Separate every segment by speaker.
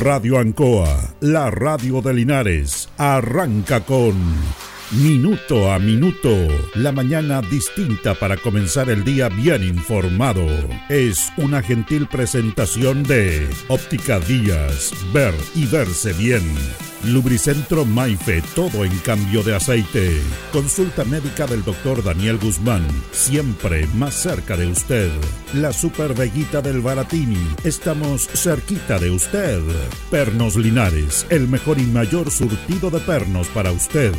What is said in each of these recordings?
Speaker 1: Radio Ancoa, la radio de Linares, arranca con Minuto a Minuto, la mañana distinta para comenzar el día bien informado. Es una gentil presentación de Óptica Díaz, ver y verse bien. Lubricentro Maife, todo en cambio de aceite. Consulta médica del doctor Daniel Guzmán, siempre más cerca de usted. La Super Veguita del Baratini, estamos cerquita de usted. Pernos Linares, el mejor y mayor surtido de pernos para usted.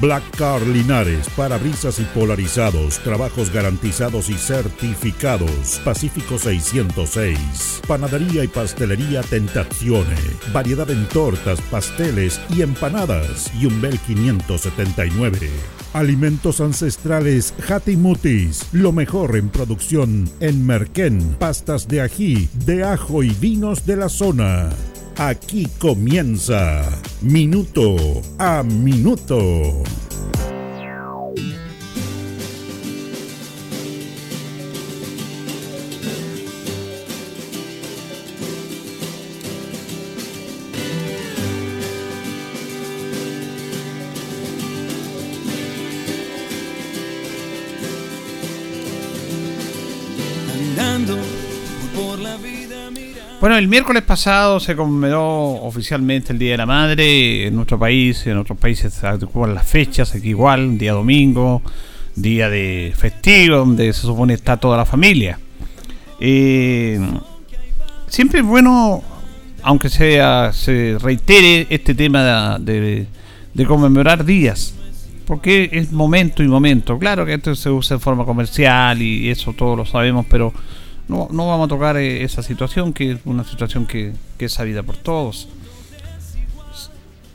Speaker 1: Black Car Linares, parabrisas y polarizados, trabajos garantizados y certificados. Pacífico 606. Panadería y pastelería Tentazione. Variedad en tortas, pasteles y empanadas. Y un Bel 579. Alimentos ancestrales Hatimutis, lo mejor en producción en Merquén, pastas de ají, de ajo y vinos de la zona. Aquí comienza Minuto a Minuto.
Speaker 2: Bueno, el miércoles pasado se conmemoró oficialmente el Día de la Madre en nuestro país, en otros países se las fechas, aquí igual, día domingo, día de festivo, donde se supone está toda la familia. Eh, siempre es bueno, aunque sea se reitere este tema de, de conmemorar días, porque es momento y momento. Claro que esto se usa en forma comercial y eso todos lo sabemos, pero no, no vamos a tocar eh, esa situación, que es una situación que, que es sabida por todos.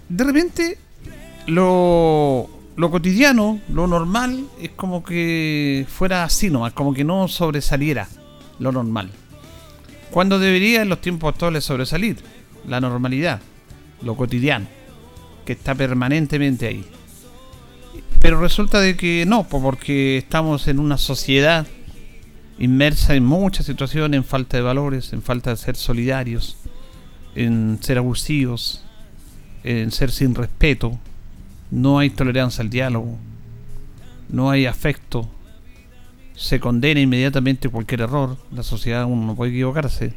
Speaker 2: De repente, lo, lo cotidiano, lo normal, es como que fuera así nomás, como que no sobresaliera lo normal. Cuando debería en los tiempos actuales sobresalir la normalidad, lo cotidiano, que está permanentemente ahí. Pero resulta de que no, porque estamos en una sociedad inmersa en muchas situaciones, en falta de valores, en falta de ser solidarios, en ser abusivos, en ser sin respeto. No hay tolerancia al diálogo, no hay afecto, se condena inmediatamente cualquier error. La sociedad uno no puede equivocarse,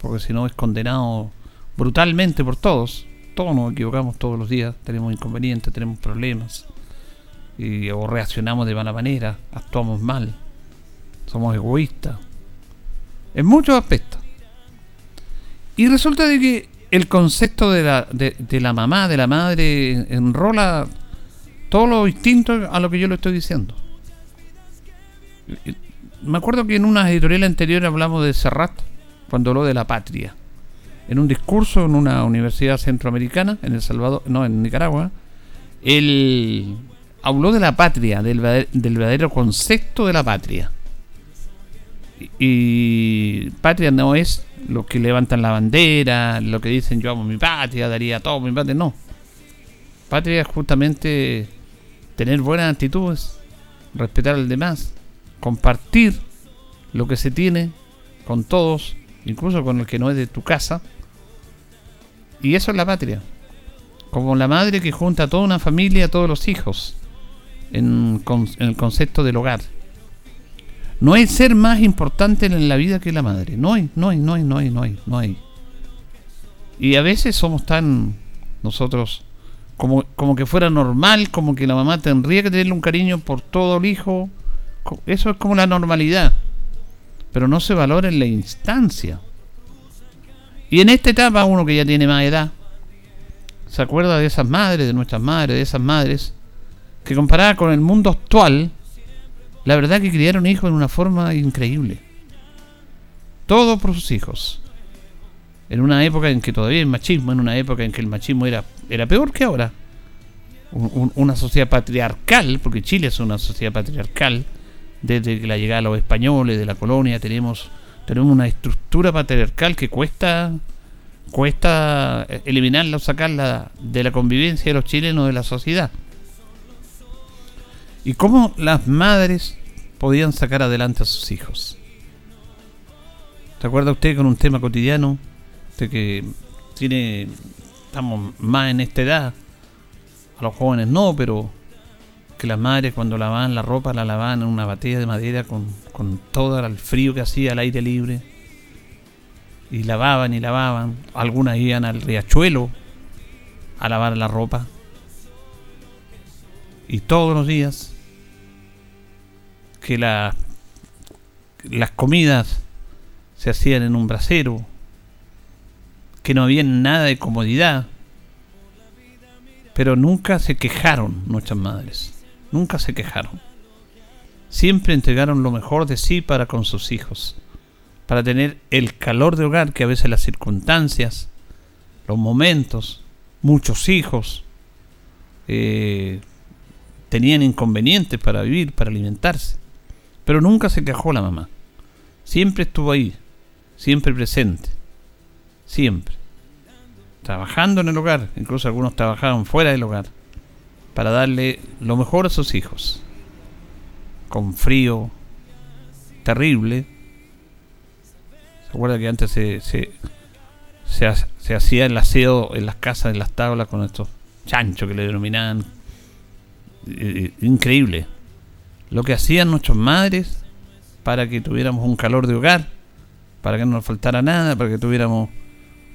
Speaker 2: porque si no es condenado brutalmente por todos. Todos nos equivocamos todos los días, tenemos inconvenientes, tenemos problemas, y, o reaccionamos de mala manera, actuamos mal somos egoístas, en muchos aspectos. Y resulta de que el concepto de la, de, la mamá, de la madre, enrola todo lo distinto a lo que yo le estoy diciendo. Me acuerdo que en una editorial anterior hablamos de Serrat, cuando habló de la patria. En un discurso en una universidad centroamericana, en El Salvador, no, en Nicaragua, él habló de la patria, del verdadero concepto de la patria. Y patria no es lo que levantan la bandera, lo que dicen yo amo mi patria, daría todo mi patria, no. Patria es justamente tener buenas actitudes, respetar al demás, compartir lo que se tiene con todos, incluso con el que no es de tu casa. Y eso es la patria. Como la madre que junta a toda una familia, a todos los hijos, en, en el concepto del hogar. No hay ser más importante en la vida que la madre. No hay, no hay, no hay, no hay, no hay, no hay. Y a veces somos tan nosotros como, como que fuera normal, como que la mamá tendría que tenerle un cariño por todo el hijo. Eso es como la normalidad. Pero no se valora en la instancia. Y en esta etapa, uno que ya tiene más edad, se acuerda de esas madres, de nuestras madres, de esas madres, que comparada con el mundo actual, la verdad que criaron hijos en una forma increíble. Todo por sus hijos. En una época en que todavía el machismo, en una época en que el machismo era, era peor que ahora. una sociedad patriarcal, porque Chile es una sociedad patriarcal, desde la llegada de los españoles, de la colonia, tenemos, tenemos una estructura patriarcal que cuesta cuesta eliminarla o sacarla de la convivencia de los chilenos de la sociedad y cómo las madres podían sacar adelante a sus hijos. ¿Se acuerda usted con un tema cotidiano? Usted que tiene estamos más en esta edad. A los jóvenes no, pero que las madres cuando lavaban la ropa la lavaban en una batea de madera con, con todo el frío que hacía al aire libre. Y lavaban y lavaban. Algunas iban al riachuelo a lavar la ropa. Y todos los días que la, las comidas se hacían en un brasero, que no había nada de comodidad, pero nunca se quejaron nuestras madres, nunca se quejaron. Siempre entregaron lo mejor de sí para con sus hijos, para tener el calor de hogar que a veces las circunstancias, los momentos, muchos hijos, eh, tenían inconvenientes para vivir, para alimentarse. Pero nunca se quejó la mamá. Siempre estuvo ahí, siempre presente, siempre. Trabajando en el hogar, incluso algunos trabajaban fuera del hogar, para darle lo mejor a sus hijos. Con frío terrible. ¿Se acuerda que antes se, se, hacía el aseo en las casas, en las tablas, con estos chanchos que le denominaban? Increíble lo que hacían nuestras madres para que tuviéramos un calor de hogar, para que no nos faltara nada, para que tuviéramos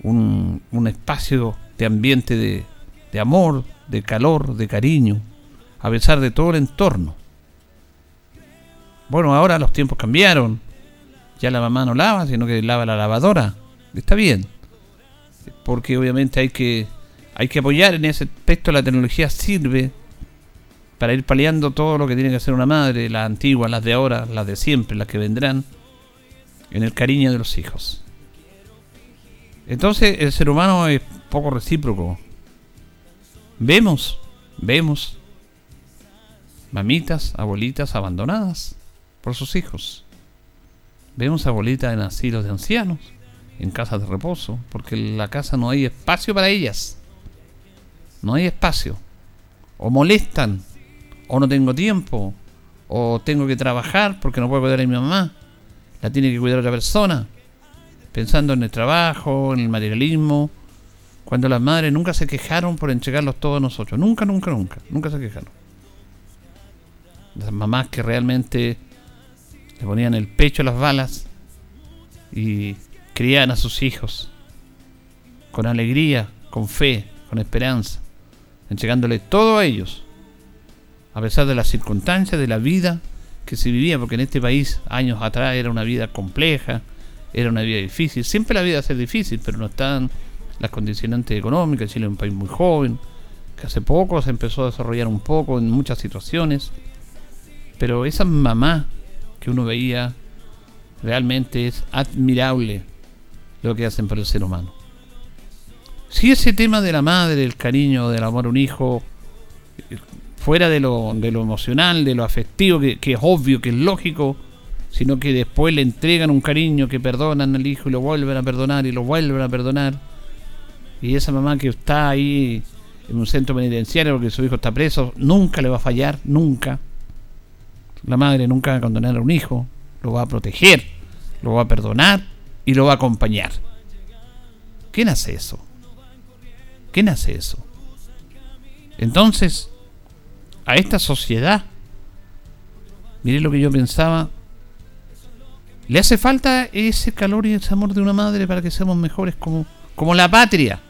Speaker 2: un, espacio de ambiente de, de amor, de calor, de cariño, a pesar de todo el entorno. Bueno, ahora los tiempos cambiaron. Ya la mamá no lava, sino que lava la lavadora. Está bien. Porque obviamente hay que, hay que apoyar en ese aspecto. La tecnología sirve para ir paliando todo lo que tiene que hacer una madre, las antiguas, las de ahora, las de siempre, las que vendrán, en el cariño de los hijos. Entonces el ser humano es poco recíproco. Vemos, vemos mamitas, abuelitas abandonadas por sus hijos. Vemos abuelitas en asilos de ancianos, en casas de reposo, porque en la casa no hay espacio para ellas. No hay espacio. O molestan o no tengo tiempo, o tengo que trabajar porque no puedo cuidar a mi mamá, la tiene que cuidar otra persona, pensando en el trabajo, en el materialismo, cuando las madres nunca se quejaron por entregarlos todos nosotros, nunca, nunca, nunca, nunca se quejaron. Las mamás que realmente le ponían el pecho a las balas y criaban a sus hijos con alegría, con fe, con esperanza, entregándole todo a ellos a pesar de las circunstancias de la vida que se vivía, porque en este país años atrás era una vida compleja, era una vida difícil, siempre la vida va a ser difícil, pero no están las condicionantes económicas, Chile es un país muy joven, que hace poco se empezó a desarrollar un poco en muchas situaciones, pero esa mamá que uno veía realmente es admirable lo que hacen por el ser humano. Si ese tema de la madre, el cariño, del amor a un hijo, fuera de lo, de lo emocional, de lo afectivo, que, es obvio, que es lógico, sino que después le entregan un cariño, que perdonan al hijo y lo vuelven a perdonar y lo vuelven a perdonar. Y esa mamá que está ahí en un centro penitenciario porque su hijo está preso, nunca le va a fallar, nunca. La madre nunca va a condenar a un hijo, lo va a proteger, lo va a perdonar y lo va a acompañar. ¿Quién hace eso? ¿Quién hace eso? Entonces, a esta sociedad, mire lo que yo pensaba, le hace falta ese calor y ese amor de una madre para que seamos mejores como, como la patria.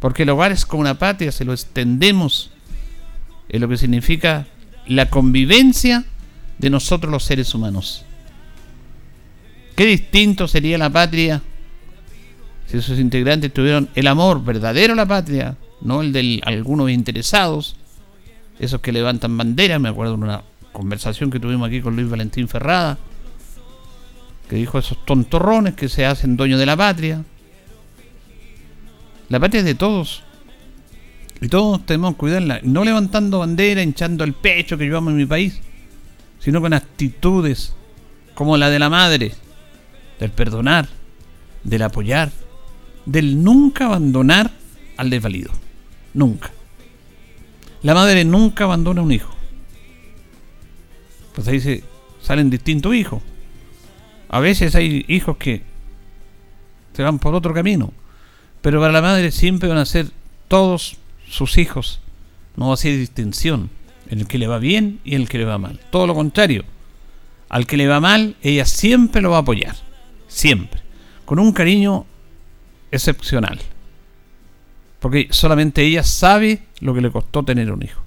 Speaker 2: Porque el hogar es como una patria, se lo extendemos en lo que significa la convivencia de nosotros los seres humanos. Qué distinto sería la patria si sus integrantes tuvieran el amor verdadero a la patria, no el de algunos interesados, esos que levantan bandera, me acuerdo de una conversación que tuvimos aquí con Luis Valentín Ferrada, que dijo esos tontorrones que se hacen dueños de la patria. La patria es de todos. Y todos tenemos que cuidarla. No levantando bandera, hinchando el pecho que llevamos en mi país, sino con actitudes como la de la madre, del perdonar, del apoyar, del nunca abandonar al desvalido. Nunca. La madre nunca abandona a un hijo. Pues ahí se salen distintos hijos. A veces hay hijos que se van por otro camino. Pero para la madre siempre van a ser todos sus hijos. No va a ser distinción el que le va bien y el que le va mal. Todo lo contrario. Al que le va mal, ella siempre lo va a apoyar. Siempre. Con un cariño excepcional. Porque solamente ella sabe lo que le costó tener un hijo.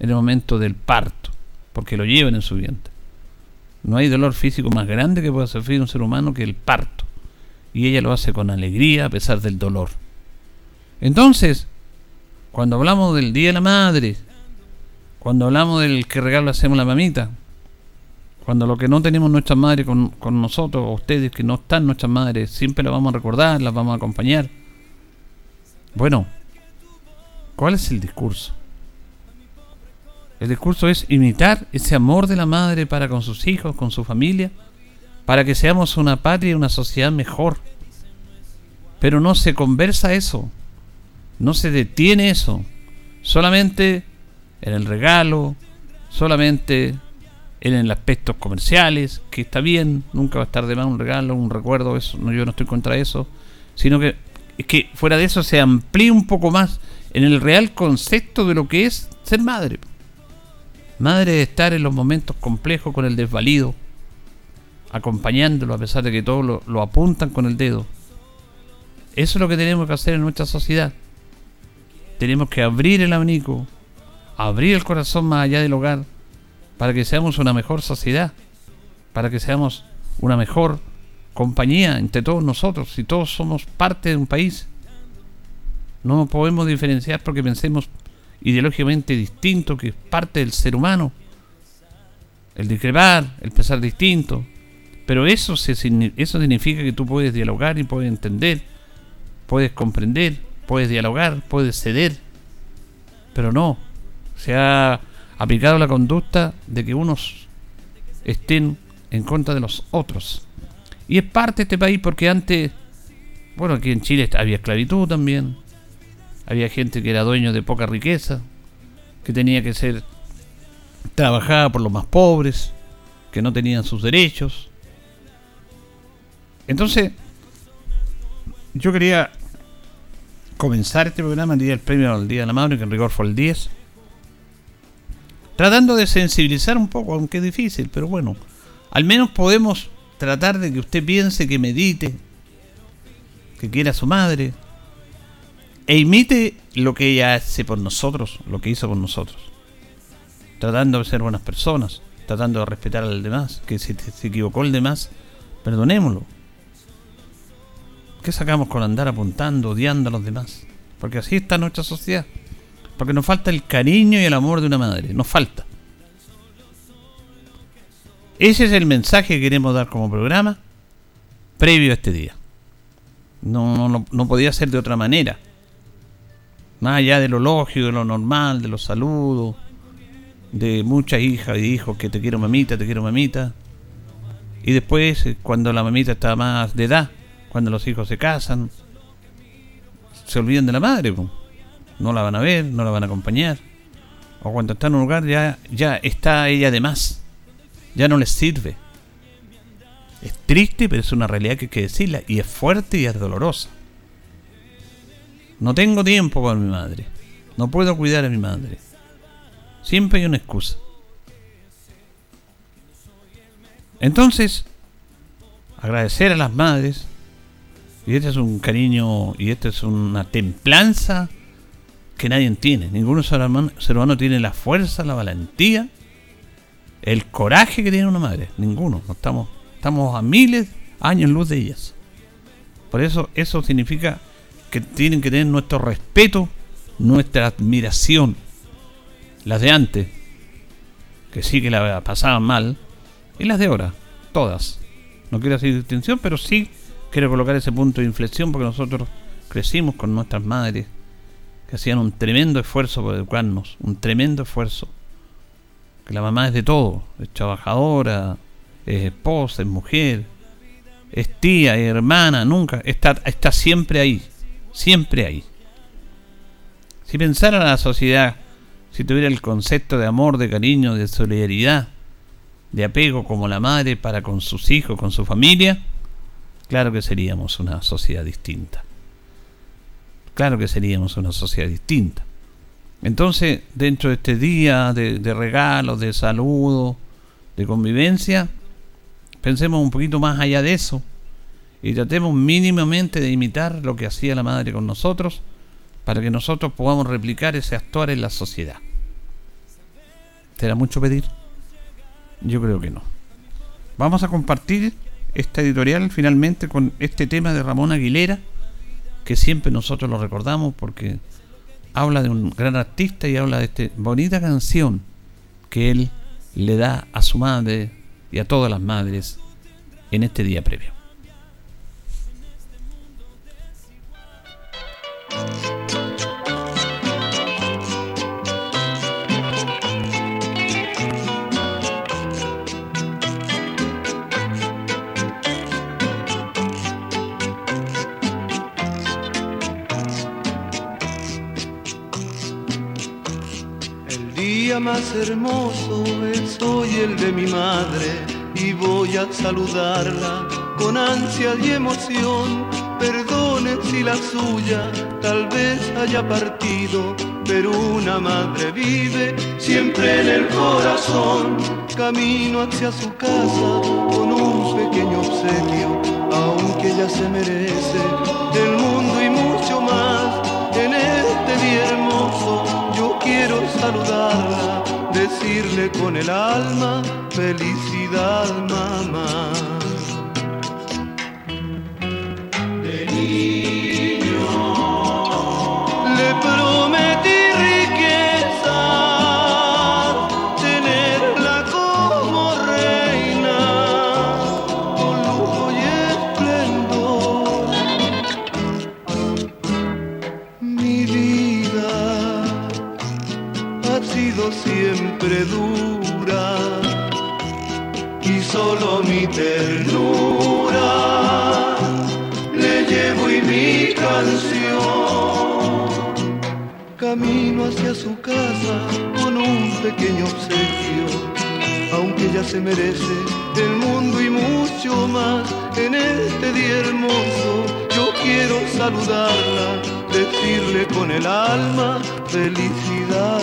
Speaker 2: En el momento del parto. Porque lo llevan en su vientre. No hay dolor físico más grande que pueda sufrir un ser humano que el parto. Y ella lo hace con alegría a pesar del dolor. Entonces, cuando hablamos del Día de la Madre, cuando hablamos del que regalo hacemos la mamita, cuando lo que no tenemos nuestra madre con, con nosotros, ustedes que no están nuestras madres, siempre las vamos a recordar, las vamos a acompañar. Bueno, ¿cuál es el discurso? El discurso es imitar ese amor de la madre para con sus hijos, con su familia, para que seamos una patria y una sociedad mejor. Pero no se conversa eso, no se detiene eso, solamente en el regalo, solamente en el aspecto comerciales, que está bien, nunca va a estar de más un regalo, un recuerdo, no, yo no estoy contra eso, sino que es que fuera de eso se amplíe un poco más en el real concepto de lo que es ser madre. Madre de estar en los momentos complejos con el desvalido, acompañándolo a pesar de que todos lo, lo apuntan con el dedo. Eso es lo que tenemos que hacer en nuestra sociedad. Tenemos que abrir el abanico, abrir el corazón más allá del hogar, para que seamos una mejor sociedad, para que seamos una mejor compañía entre todos nosotros, si todos somos parte de un país. No podemos diferenciar porque pensemos ideológicamente distinto, que es parte del ser humano. El discrepar, el pensar distinto. Pero eso, se, eso significa que tú puedes dialogar y puedes entender, puedes comprender, puedes dialogar, puedes ceder. Pero no, se ha aplicado la conducta de que unos estén en contra de los otros. Y es parte de este país porque antes, bueno, aquí en Chile había esclavitud también. Había gente que era dueño de poca riqueza, que tenía que ser trabajada por los más pobres, que no tenían sus derechos. Entonces, yo quería comenzar este programa el día del premio al Día de la Madre, que en rigor fue el 10 tratando de sensibilizar un poco, aunque es difícil, pero bueno, al menos podemos tratar de que usted piense, que medite, que quiera a su madre, e imite lo que ella hace por nosotros, lo que hizo por nosotros, tratando de ser buenas personas, tratando de respetar al demás, que si se equivocó el demás, perdonémoslo. ¿Qué sacamos con andar apuntando, odiando a los demás? Porque así está nuestra sociedad. Porque nos falta el cariño y el amor de una madre. Nos falta. Ese es el mensaje que queremos dar como programa previo a este día. No, no, no podía ser de otra manera. Más allá de lo lógico, de lo normal, de los saludos, de muchas hijas y hijos que te quiero mamita, te quiero mamita. Y después, eh, cuando la mamita está más de edad, cuando los hijos se casan, se olvidan de la madre no la van a ver, no la van a acompañar. O cuando está en un lugar ya, ya está ella de más. Ya no les sirve. Es triste, pero es una realidad que hay que decirla. Y es fuerte y es dolorosa. No tengo tiempo con mi madre. No puedo cuidar a mi madre. Siempre hay una excusa. Entonces, agradecer a las madres. Y este es un cariño y esta es una templanza que nadie tiene. Ningún ser humano, tiene la fuerza, la valentía, el coraje que tiene una madre. Ninguno. Estamos, estamos a miles años luz de ellas. Por eso eso significa que tienen que tener nuestro respeto, nuestra admiración. Las de antes, que sí que la pasaban mal, y las de ahora, todas. No quiero hacer distinción, pero sí quiero colocar ese punto de inflexión porque nosotros crecimos con nuestras madres que hacían un tremendo esfuerzo por educarnos, un tremendo esfuerzo. La mamá es de todo, es trabajadora, es esposa, es mujer, es tía, es hermana, nunca, está, está siempre ahí, siempre ahí. Si pensara la sociedad, si tuviera el concepto de amor, de cariño, de solidaridad, de apego como la madre para con sus hijos, con su familia, claro que seríamos una sociedad distinta. claro que seríamos una sociedad distinta. Entonces, dentro de este día de, regalos, de saludos, de convivencia, pensemos un poquito más allá de eso y tratemos mínimamente de imitar lo que hacía la madre con nosotros para que nosotros podamos replicar ese actuar en la sociedad. ¿Será mucho pedir? Yo creo que no. Vamos a compartir esta editorial finalmente con este tema de Ramón Aguilera, que siempre nosotros lo recordamos porque habla de un gran artista y habla de esta bonita canción que él le da a su madre y a todas las madres en este día previo.
Speaker 3: Más hermoso es el de mi madre y voy a saludarla con ansia y emoción. Perdone si la suya tal vez haya partido, pero una madre vive siempre en el corazón. Camino hacia su casa con un pequeño obsequio, aunque ella se merece el mundo y mucho con el alma, felicidad mamá. Pequeño obsequio, aunque ella se merece el mundo y mucho más. En este día hermoso yo quiero saludarla, decirle con el alma felicidad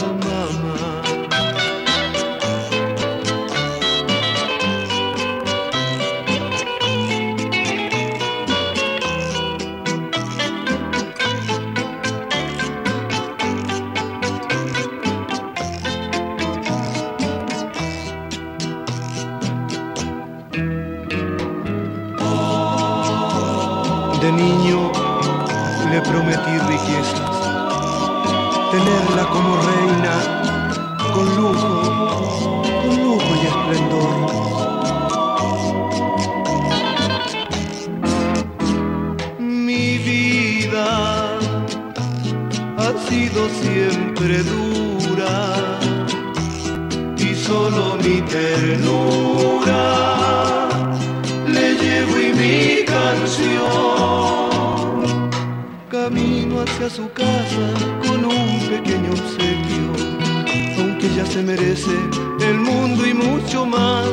Speaker 3: solo mi ternura le llevo y mi canción. Camino hacia su casa con un pequeño obsequio, aunque ella se merece el mundo y mucho más.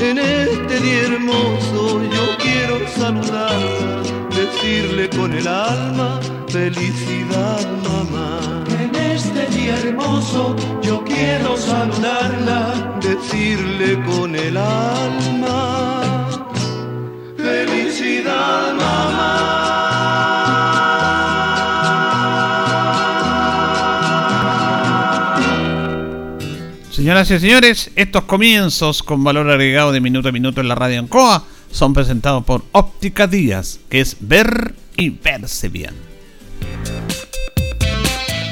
Speaker 3: En este día hermoso yo quiero saludarla, decirle con el alma felicidad mamá.
Speaker 4: Hermoso yo quiero saludarla.
Speaker 3: decirle con el alma felicidad mamá.
Speaker 2: Señoras y señores, estos comienzos con valor agregado de minuto a minuto en la radio Ancoa son presentados por Óptica Díaz, que es ver y verse bien.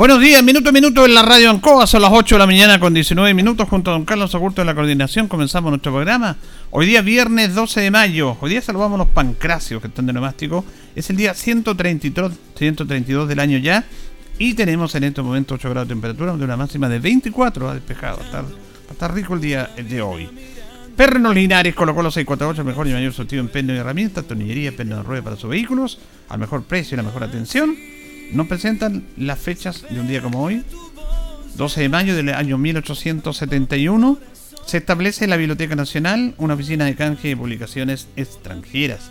Speaker 2: Buenos días, minuto a minuto en la radio Ancoa, son las 8 de la mañana con 19 minutos, junto a don Carlos Agurto de la coordinación. Comenzamos nuestro programa. Hoy día viernes 12 de mayo, hoy día saludamos los pancracios que están de neumático, es el día 133, 132 del año ya, y tenemos en este momento 8 grados de temperatura, de una máxima de 24, ha despejado, está, está rico el día de hoy. Pernos Linares colocó los 648, mejor y mayor surtido en pernos y herramientas, tornillería, pernos de rueda para sus vehículos, al mejor precio y la mejor atención. Nos presentan las fechas de un día como hoy. 12 de mayo del año 1871 se establece en la Biblioteca Nacional una oficina de canje de publicaciones extranjeras.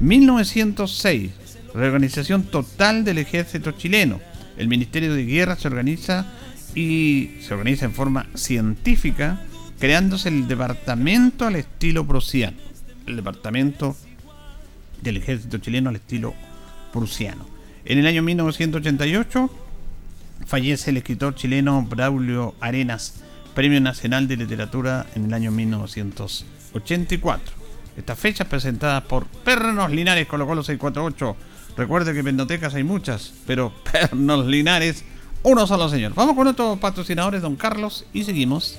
Speaker 2: 1906, reorganización total del ejército chileno. El Ministerio de Guerra se organiza y se organiza en forma científica, creándose el departamento al estilo prusiano. El departamento del ejército chileno al estilo prusiano. En el año 1988 fallece el escritor chileno Braulio Arenas, Premio Nacional de Literatura en el año 1984. Estas fechas presentadas por Pernos Linares Colo Colo 648. Recuerde que pendotecas hay muchas, pero Pernos Linares, uno solo señor. Vamos con nuestros patrocinadores, don Carlos, y seguimos.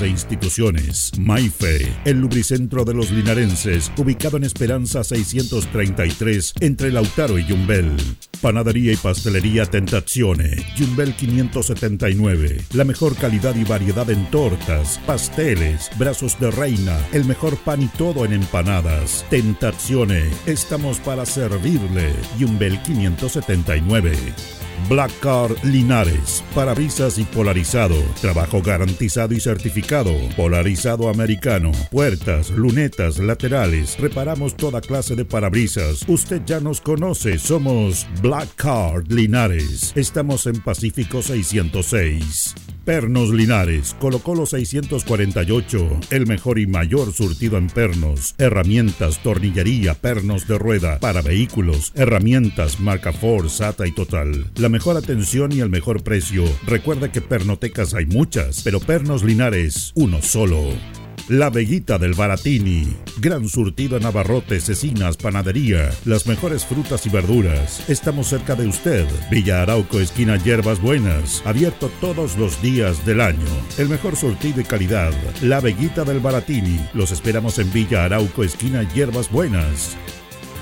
Speaker 1: e instituciones. Maife, el lubricentro de los linarenses, ubicado en Esperanza 633, entre Lautaro y Yumbel. Panadería y pastelería Tentazione, Yumbel 579. La mejor calidad y variedad en tortas, pasteles, brazos de reina, el mejor pan y todo en empanadas. Tentazione, estamos para servirle. Yumbel 579. Black Car Linares, parabrisas y polarizado, trabajo garantizado y certificado, polarizado americano, puertas, lunetas, laterales, reparamos toda clase de parabrisas. Usted ya nos conoce, somos Black Card Linares. Estamos en Pacífico 606. Pernos Linares, colocó los 648, el mejor y mayor surtido en pernos, herramientas, tornillería, pernos de rueda, para vehículos, herramientas, marca Ford, SATA y Total. La mejor atención y el mejor precio. Recuerda que pernotecas hay muchas, pero Pernos Linares, uno solo. La Veguita del Baratini. Gran surtido en abarrotes, cecinas, panadería. Las mejores frutas y verduras. Estamos cerca de usted. Villa Arauco, esquina Hierbas Buenas. Abierto todos los días del año. El mejor surtido y calidad. La Veguita del Baratini. Los esperamos en Villa Arauco, esquina Hierbas Buenas.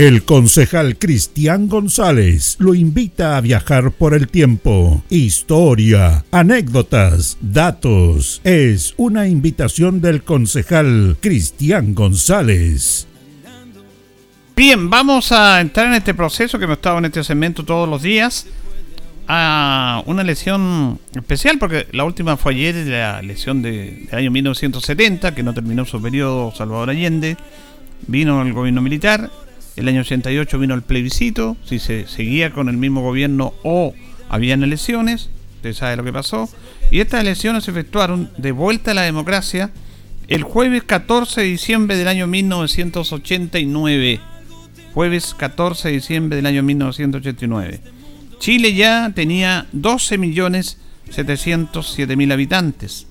Speaker 1: El concejal Cristian González lo invita a viajar por el tiempo. Historia, anécdotas, datos. Es una invitación del concejal Cristian González.
Speaker 2: Bien, vamos a entrar en este proceso que hemos estado en este segmento todos los días. A una lesión especial, porque la última fue ayer, la lesión de, del año 1970, que no terminó su periodo Salvador Allende. Vino el gobierno militar, el año 88 vino el plebiscito, si se seguía con el mismo gobierno o habían elecciones, usted sabe lo que pasó. Y estas elecciones se efectuaron de vuelta a la democracia el jueves 14 de diciembre del año 1989. Jueves 14 de diciembre del año 1989. Chile ya tenía 12.707.000 habitantes.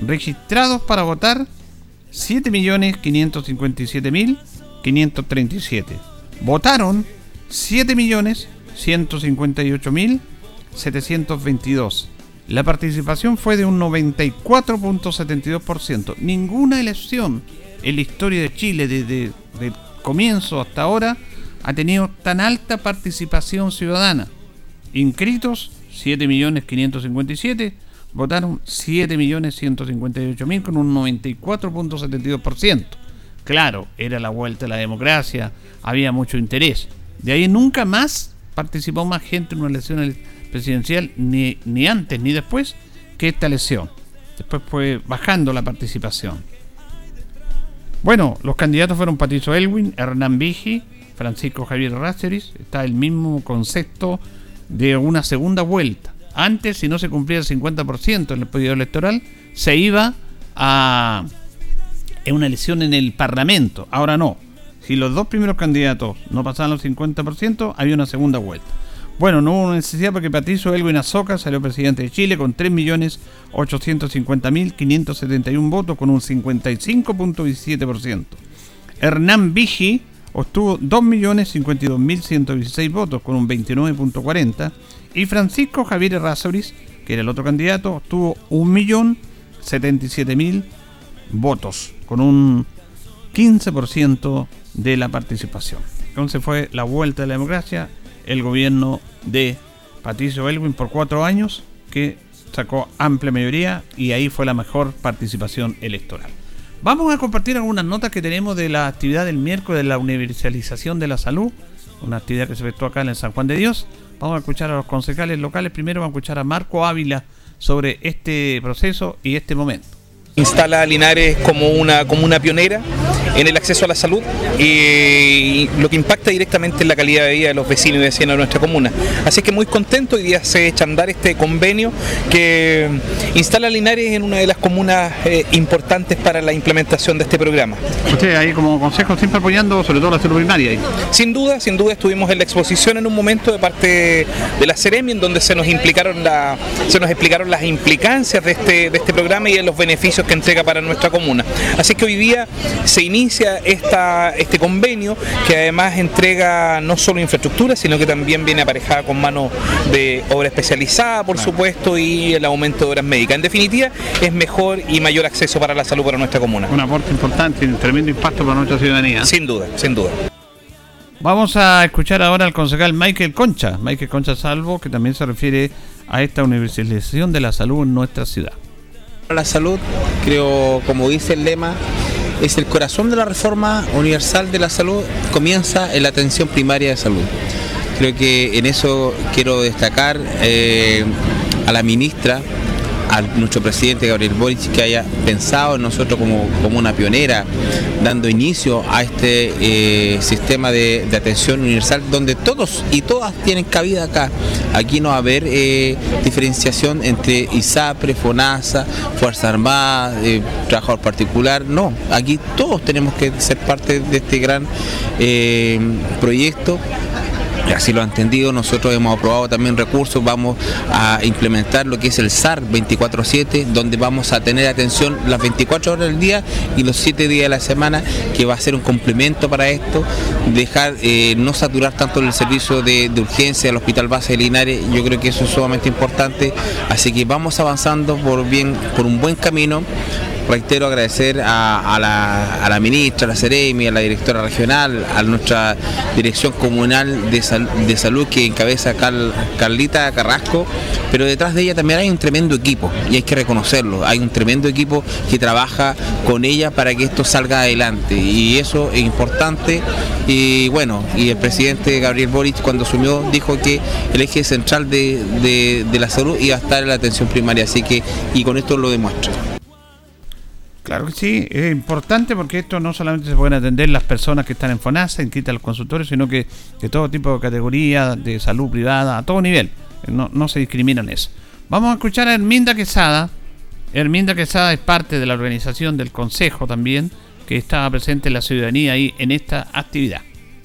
Speaker 2: Registrados para votar 7.557.000 537. Votaron 7.158.722. la participación fue de un 94.72%. Ninguna elección en la historia de Chile desde el comienzo hasta ahora ha tenido tan alta participación ciudadana. Inscritos 7.557.000, votaron 7.158.000 con un 94.72%. Claro, era la vuelta a la democracia, había mucho interés. De ahí nunca más participó más gente en una elección presidencial, ni, ni antes ni después, que esta elección. Después fue bajando la participación. Bueno, los candidatos fueron Patricio Elwin, Hernán Vigi, Francisco Javier Ráceris. Está el mismo concepto de una segunda vuelta. Antes, si no se cumplía el 50% en el periodo electoral, se iba a una elección en el Parlamento. Ahora no. Si los dos primeros candidatos no pasaban los 50%, había una segunda vuelta. Bueno, no hubo necesidad porque Patricio Elwin Azoka salió presidente de Chile con 3.850.571 votos con un 55.17%. Hernán Vigi obtuvo 2.052.116 votos con un 29.40%. Y Francisco Javier Errázuriz, que era el otro candidato, obtuvo 1.077.000 votos con un 15% de la participación. Entonces fue la vuelta de la democracia el gobierno de Patricio Elwin por cuatro años, que sacó amplia mayoría y ahí fue la mejor participación electoral. Vamos a compartir algunas notas que tenemos de la actividad del miércoles de la universalización de la salud, una actividad que se efectuó acá en el San Juan de Dios. Vamos a escuchar a los concejales locales. Primero vamos a escuchar a Marco Ávila sobre este proceso y este momento
Speaker 5: instala Linares como una, como una pionera en el acceso a la salud y lo que impacta directamente en la calidad de vida de los vecinos y vecinas de nuestra comuna. Así que muy contento, hoy día se echa a andar este convenio que instala Linares en una de las comunas eh, importantes para la implementación de este programa.
Speaker 2: Usted ahí como consejo siempre apoyando sobre todo la salud primaria.
Speaker 5: Sin duda, sin duda estuvimos en la exposición en un momento de parte de la Ceremi en donde se nos implicaron la, se nos explicaron las implicancias de este, de este programa y de los beneficios que entrega para nuestra comuna. Así que hoy día se inicia esta, este convenio que además entrega no solo infraestructura, sino que también viene aparejada con mano de obra especializada, por supuesto, y el aumento de horas médicas. En definitiva, es mejor y mayor acceso para la salud para nuestra comuna.
Speaker 2: Un aporte importante y un tremendo impacto para nuestra ciudadanía.
Speaker 5: Sin duda, sin duda.
Speaker 2: Vamos a escuchar ahora al concejal Michael Concha, Michael Concha Salvo, que también se refiere a esta universalización de la salud en nuestra ciudad.
Speaker 6: La salud, creo, como dice el lema, es el corazón de la reforma universal de la salud, comienza en la atención primaria de salud. Creo que en eso quiero destacar eh, a la ministra a nuestro presidente Gabriel Boric que haya pensado en nosotros como, como una pionera, dando inicio a este eh, sistema de, atención universal donde todos y todas tienen cabida acá. Aquí no va a haber eh, diferenciación entre ISAPRE, FONASA, Fuerza Armada, eh, trabajador particular, no, aquí todos tenemos que ser parte de este gran proyecto así lo ha entendido, nosotros hemos aprobado también recursos, vamos a implementar lo que es el SAR 24-7, donde vamos a tener atención las 24 horas del día y los 7 días de la semana, que va a ser un complemento para esto, dejar eh, no saturar tanto el servicio de, urgencia del Hospital Base de Linares, yo creo que eso es sumamente importante, así que vamos avanzando por, bien, por un buen camino reitero agradecer a, la, ministra, a la Ceremi, a la directora regional, a nuestra dirección comunal de, salud que encabeza Carlita Carrasco, pero detrás de ella también hay un tremendo equipo y hay que reconocerlo, hay un tremendo equipo que trabaja con ella para que esto salga adelante y eso es importante y bueno, y el presidente Gabriel Boric cuando asumió dijo que el eje central de, de la salud iba a estar en la atención primaria, así que y con esto lo demuestra.
Speaker 2: Claro que sí, es importante porque esto no solamente se pueden atender las personas que están en FONASA, en quita los consultorios, sino que de todo tipo de categoría, de salud privada, a todo nivel. No, no se discriminan eso. Vamos a escuchar a Herminda Quesada. Herminda Quesada es parte de la organización del Consejo también, que estaba presente en la ciudadanía ahí en esta actividad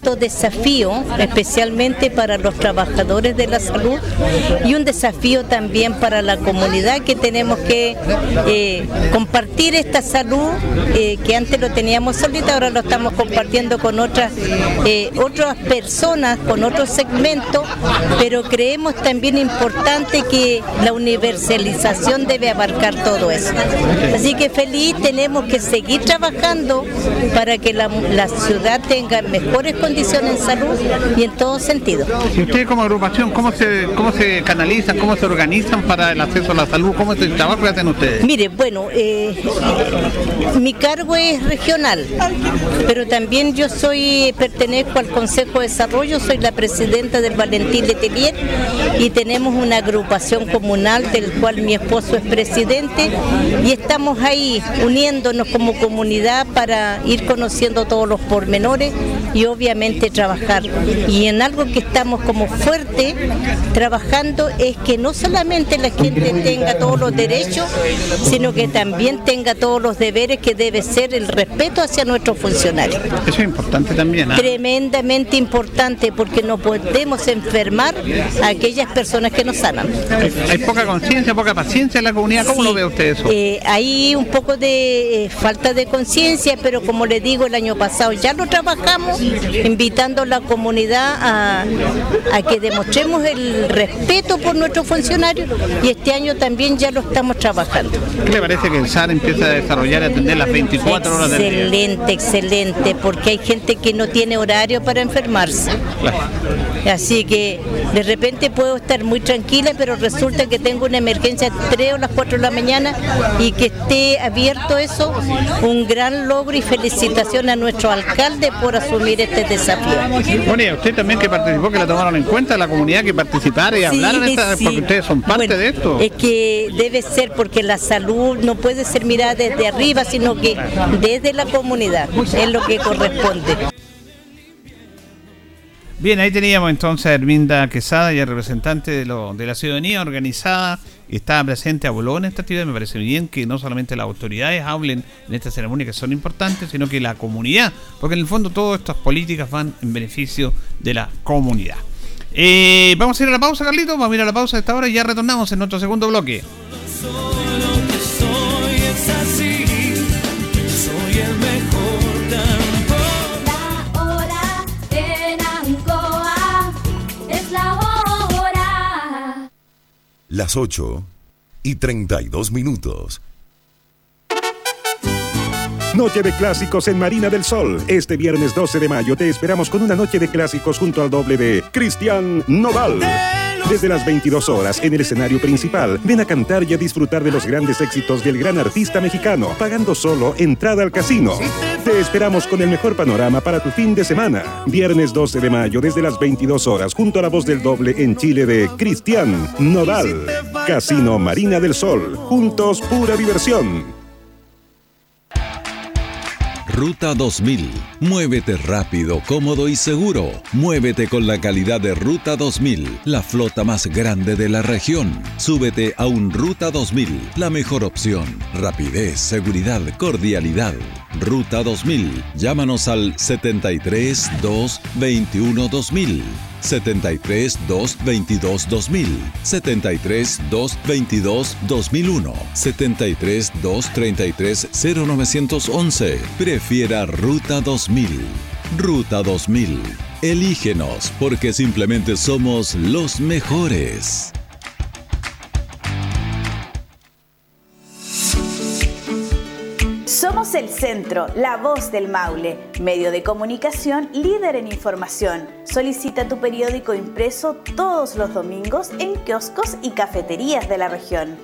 Speaker 7: alto desafío, especialmente para los trabajadores de la salud y un desafío también para la comunidad que tenemos que eh, compartir esta salud eh, que antes lo teníamos solita, ahora lo estamos compartiendo con otras, eh, otras personas, con otros segmentos, pero creemos también importante que la universalización debe abarcar todo eso. Así que feliz, tenemos que seguir trabajando para que la, ciudad tenga mejores condiciones en salud y en todo sentido.
Speaker 2: ¿Y ustedes como agrupación, cómo se, cómo se canalizan, cómo se organizan para el acceso a la salud? ¿Cómo es el trabajo que hacen ustedes?
Speaker 7: Mire, bueno, eh, mi cargo es regional, pero también yo soy, pertenezco al Consejo de Desarrollo, soy la presidenta del Valentín Letelier y tenemos una agrupación comunal del cual mi esposo es presidente y estamos ahí uniéndonos como comunidad para ir conociendo todos los pormenores y obviamente trabajar. Y en algo que estamos como fuerte trabajando es que no solamente la gente tenga todos los derechos, sino que también tenga todos los deberes que debe ser el respeto hacia nuestros funcionarios.
Speaker 2: Eso es importante también.
Speaker 7: ¿ah? Tremendamente importante porque no podemos enfermar a aquellas personas que nos sanan.
Speaker 2: Hay, poca conciencia, poca paciencia en la comunidad. ¿Cómo lo ve usted eso?
Speaker 7: Eh, hay un poco de eh, falta de conciencia, pero como le digo, el año pasado ya lo trabajamos, invitando a la comunidad a, a que demostremos el respeto por nuestros funcionarios y este año también ya lo estamos trabajando.
Speaker 2: ¿Qué le parece que el SAR empieza a desarrollar y atender las 24 horas del
Speaker 7: día? Excelente, excelente, porque hay gente que no tiene horario para enfermarse. Así que de repente puedo estar muy tranquila, pero resulta que tengo una emergencia a 3 o las 4 de la mañana y que esté abierto eso, un gran logro y felicitación a nuestro alcalde por asumir este desafío.
Speaker 2: Bueno, y a usted también que participó, que la tomaron en cuenta, la comunidad que participara y hablaron, porque ustedes son parte de esto.
Speaker 7: Es que debe ser porque la salud no puede ser mirada desde arriba, sino que desde la comunidad, es lo que corresponde.
Speaker 2: Bien, ahí teníamos entonces a Herminda Quesada, y el representante de, lo, de la ciudadanía organizada, estaba presente a Bolón en esta actividad. Me parece bien que no solamente las autoridades hablen en esta ceremonia que son importantes, sino que la comunidad, porque en el fondo todas estas políticas van en beneficio de la comunidad. Eh, vamos a ir a la pausa, Carlito. Vamos a ir a la pausa de esta hora y ya retornamos en nuestro segundo bloque.
Speaker 1: Las 8 y 32 minutos. Noche de clásicos en Marina del Sol. Este viernes 12 de mayo te esperamos con una noche de clásicos junto al doble de Cristian Noval. Desde las 22 horas en el escenario principal, ven a cantar y a disfrutar de los grandes éxitos del gran artista mexicano, pagando solo entrada al casino. Te esperamos con el mejor panorama para tu fin de semana. Viernes 12 de mayo desde las 22 horas junto a la voz del doble en Chile de Cristian Nodal. Casino Marina del Sol. Juntos pura diversión.
Speaker 8: Ruta 2000. Muévete rápido, cómodo y seguro. Muévete con la calidad de Ruta 2000, la flota más grande de la región. Súbete a un Ruta 2000, la mejor opción. Rapidez, seguridad, cordialidad. Ruta 2000. Llámanos al 73 2 21 2000. 73 222 2000, 73 222 2001, 73 233 0911. Prefiera Ruta 2000. Ruta 2000. Elígenos porque simplemente somos los mejores.
Speaker 9: Centro, la voz del Maule, medio de comunicación líder en información. Solicita tu periódico impreso todos los domingos en kioscos y cafeterías de la región.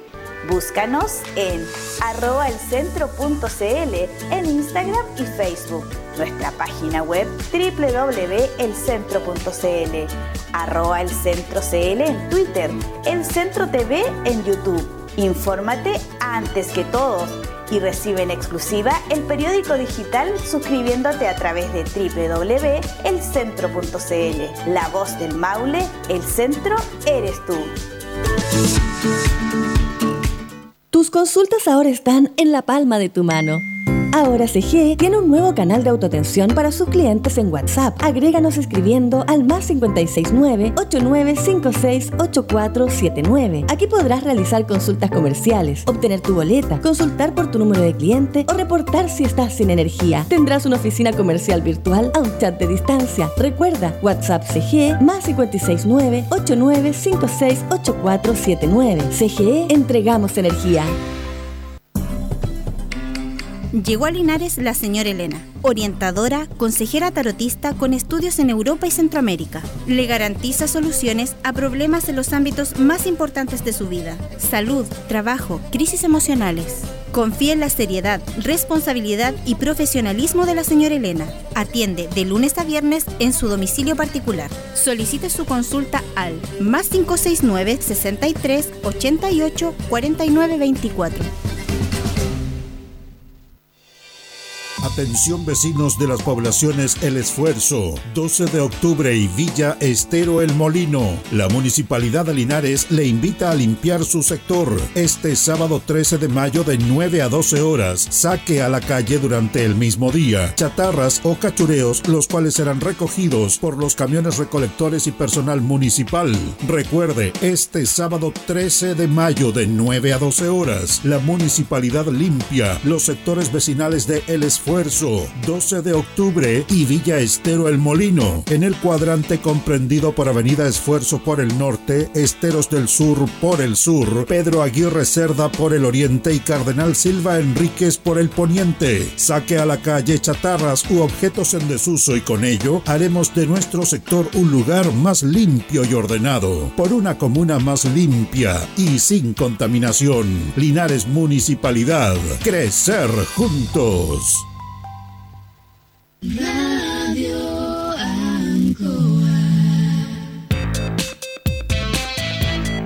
Speaker 9: Búscanos en arroba elcentro.cl en Instagram y Facebook. Nuestra página web www.elcentro.cl arroba en Twitter, El Centro TV en YouTube. Infórmate antes que todos y recibe en exclusiva el periódico digital suscribiéndote a través de www.elcentro.cl. La voz del Maule, el centro eres tú.
Speaker 10: Tus consultas ahora están en la palma de tu mano. Ahora CGE tiene un nuevo canal de autoatención para sus clientes en WhatsApp. Agréganos escribiendo al más 569-8956-8479. Aquí podrás realizar consultas comerciales, obtener tu boleta, consultar por tu número de cliente o reportar si estás sin energía. Tendrás una oficina comercial virtual a un chat de distancia. Recuerda, WhatsApp CGE más 569-8956-8479. CGE entregamos energía.
Speaker 11: Llegó a Linares la señora Elena, orientadora, consejera tarotista con estudios en Europa y Centroamérica. Le garantiza soluciones a problemas en los ámbitos más importantes de su vida, salud, trabajo, crisis emocionales. Confía en la seriedad, responsabilidad y profesionalismo de la señora Elena. Atiende de lunes a viernes en su domicilio particular. Solicite su consulta al más 569 63 88 49 24.
Speaker 1: Atención vecinos de las poblaciones El Esfuerzo, 12 de octubre y Villa Estero El Molino. La Municipalidad de Linares le invita a limpiar su sector. Este sábado 13 de mayo de 9 a 12 horas, saque a la calle durante el mismo día chatarras o cachureos, los cuales serán recogidos por los camiones recolectores y personal municipal. Recuerde, este sábado 13 de mayo de 9 a 12 horas, la Municipalidad limpia los sectores vecinales de El Esfuerzo 12 de octubre y Villa Estero El Molino, en el cuadrante comprendido por Avenida Esfuerzo por el norte, Esteros del Sur por el sur, Pedro Aguirre Cerda por el oriente y Cardenal Silva Enríquez por el poniente. Saque a la calle chatarras u objetos en desuso y con ello haremos de nuestro sector un lugar más limpio y ordenado, por una comuna más limpia y sin contaminación. Linares Municipalidad. Crecer juntos. Radio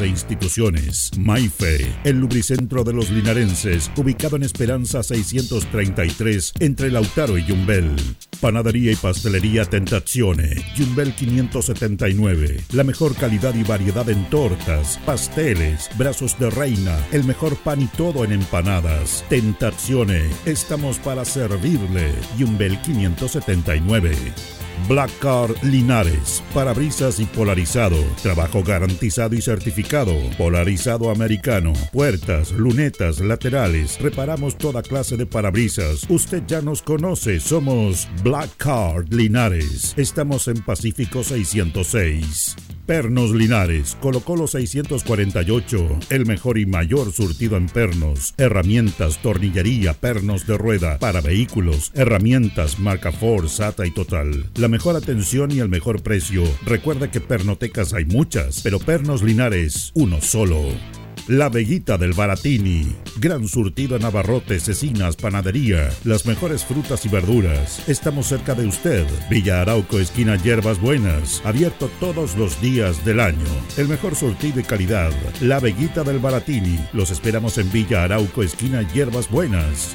Speaker 1: e instituciones. Maife, el lubricentro de los linarenses, ubicado en Esperanza 633, entre Lautaro y Yumbel. Panadería y pastelería Tentazione, Yumbel 579. La mejor calidad y variedad en tortas, pasteles, brazos de reina, el mejor pan y todo en empanadas. Tentazione Estamos para servirle. Yumbel 579. Black Car Linares, parabrisas y polarizado, trabajo garantizado y certificado, polarizado americano, puertas, lunetas, laterales, reparamos toda clase de parabrisas. Usted ya nos conoce, somos Black Card Linares. Estamos en Pacífico 606. Pernos Linares, colocó los 648, el mejor y mayor surtido en pernos, herramientas, tornillería, pernos de rueda, para vehículos, herramientas, marca Ford, SATA y Total. La mejor atención y el mejor precio. Recuerda que pernotecas hay muchas, pero Pernos Linares, uno solo. La Veguita del Baratini. Gran surtido en abarrotes, cecinas, panadería. Las mejores frutas y verduras. Estamos cerca de usted. Villa Arauco, esquina Hierbas Buenas. Abierto todos los días del año. El mejor surtido y calidad. La Veguita del Baratini. Los esperamos en Villa Arauco, esquina Hierbas Buenas.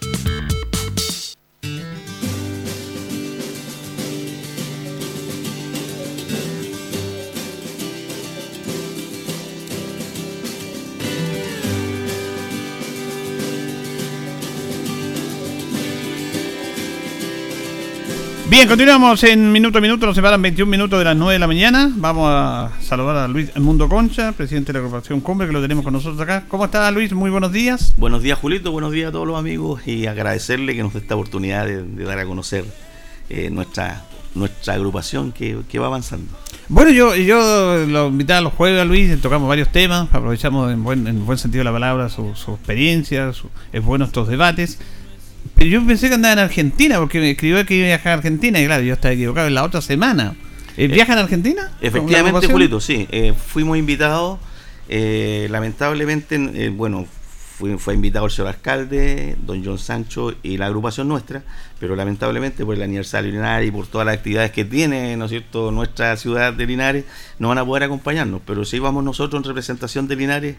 Speaker 2: Bien, continuamos en minuto a minuto, nos separan 21 minutos de las 9 de la mañana. Vamos a saludar a Luis Mundo Concha, presidente de la agrupación Cumbre, que lo tenemos con nosotros acá. ¿Cómo está Luis? Muy buenos días.
Speaker 12: Buenos días Julito, buenos días a todos los amigos y agradecerle que nos dé esta oportunidad de, dar a conocer eh, nuestra nuestra agrupación que, va avanzando.
Speaker 2: Bueno, yo, yo lo invitaba a los jueves a Luis, tocamos varios temas, aprovechamos en buen, en buen sentido de la palabra su, experiencia, es bueno estos debates. Pero yo pensé que andaba en Argentina, porque me escribió que iba a viajar a Argentina, y claro, yo estaba equivocado, en la otra semana. Eh, ¿Viaja en Argentina?
Speaker 12: Efectivamente, Julito, sí. Eh, fuimos invitados, eh, lamentablemente, bueno, fue invitado el señor alcalde, don John Sancho y la agrupación nuestra, pero lamentablemente por el aniversario de Linares y por todas las actividades que tiene, ¿no es cierto?, nuestra ciudad de Linares, no van a poder acompañarnos, pero sí vamos nosotros en representación de Linares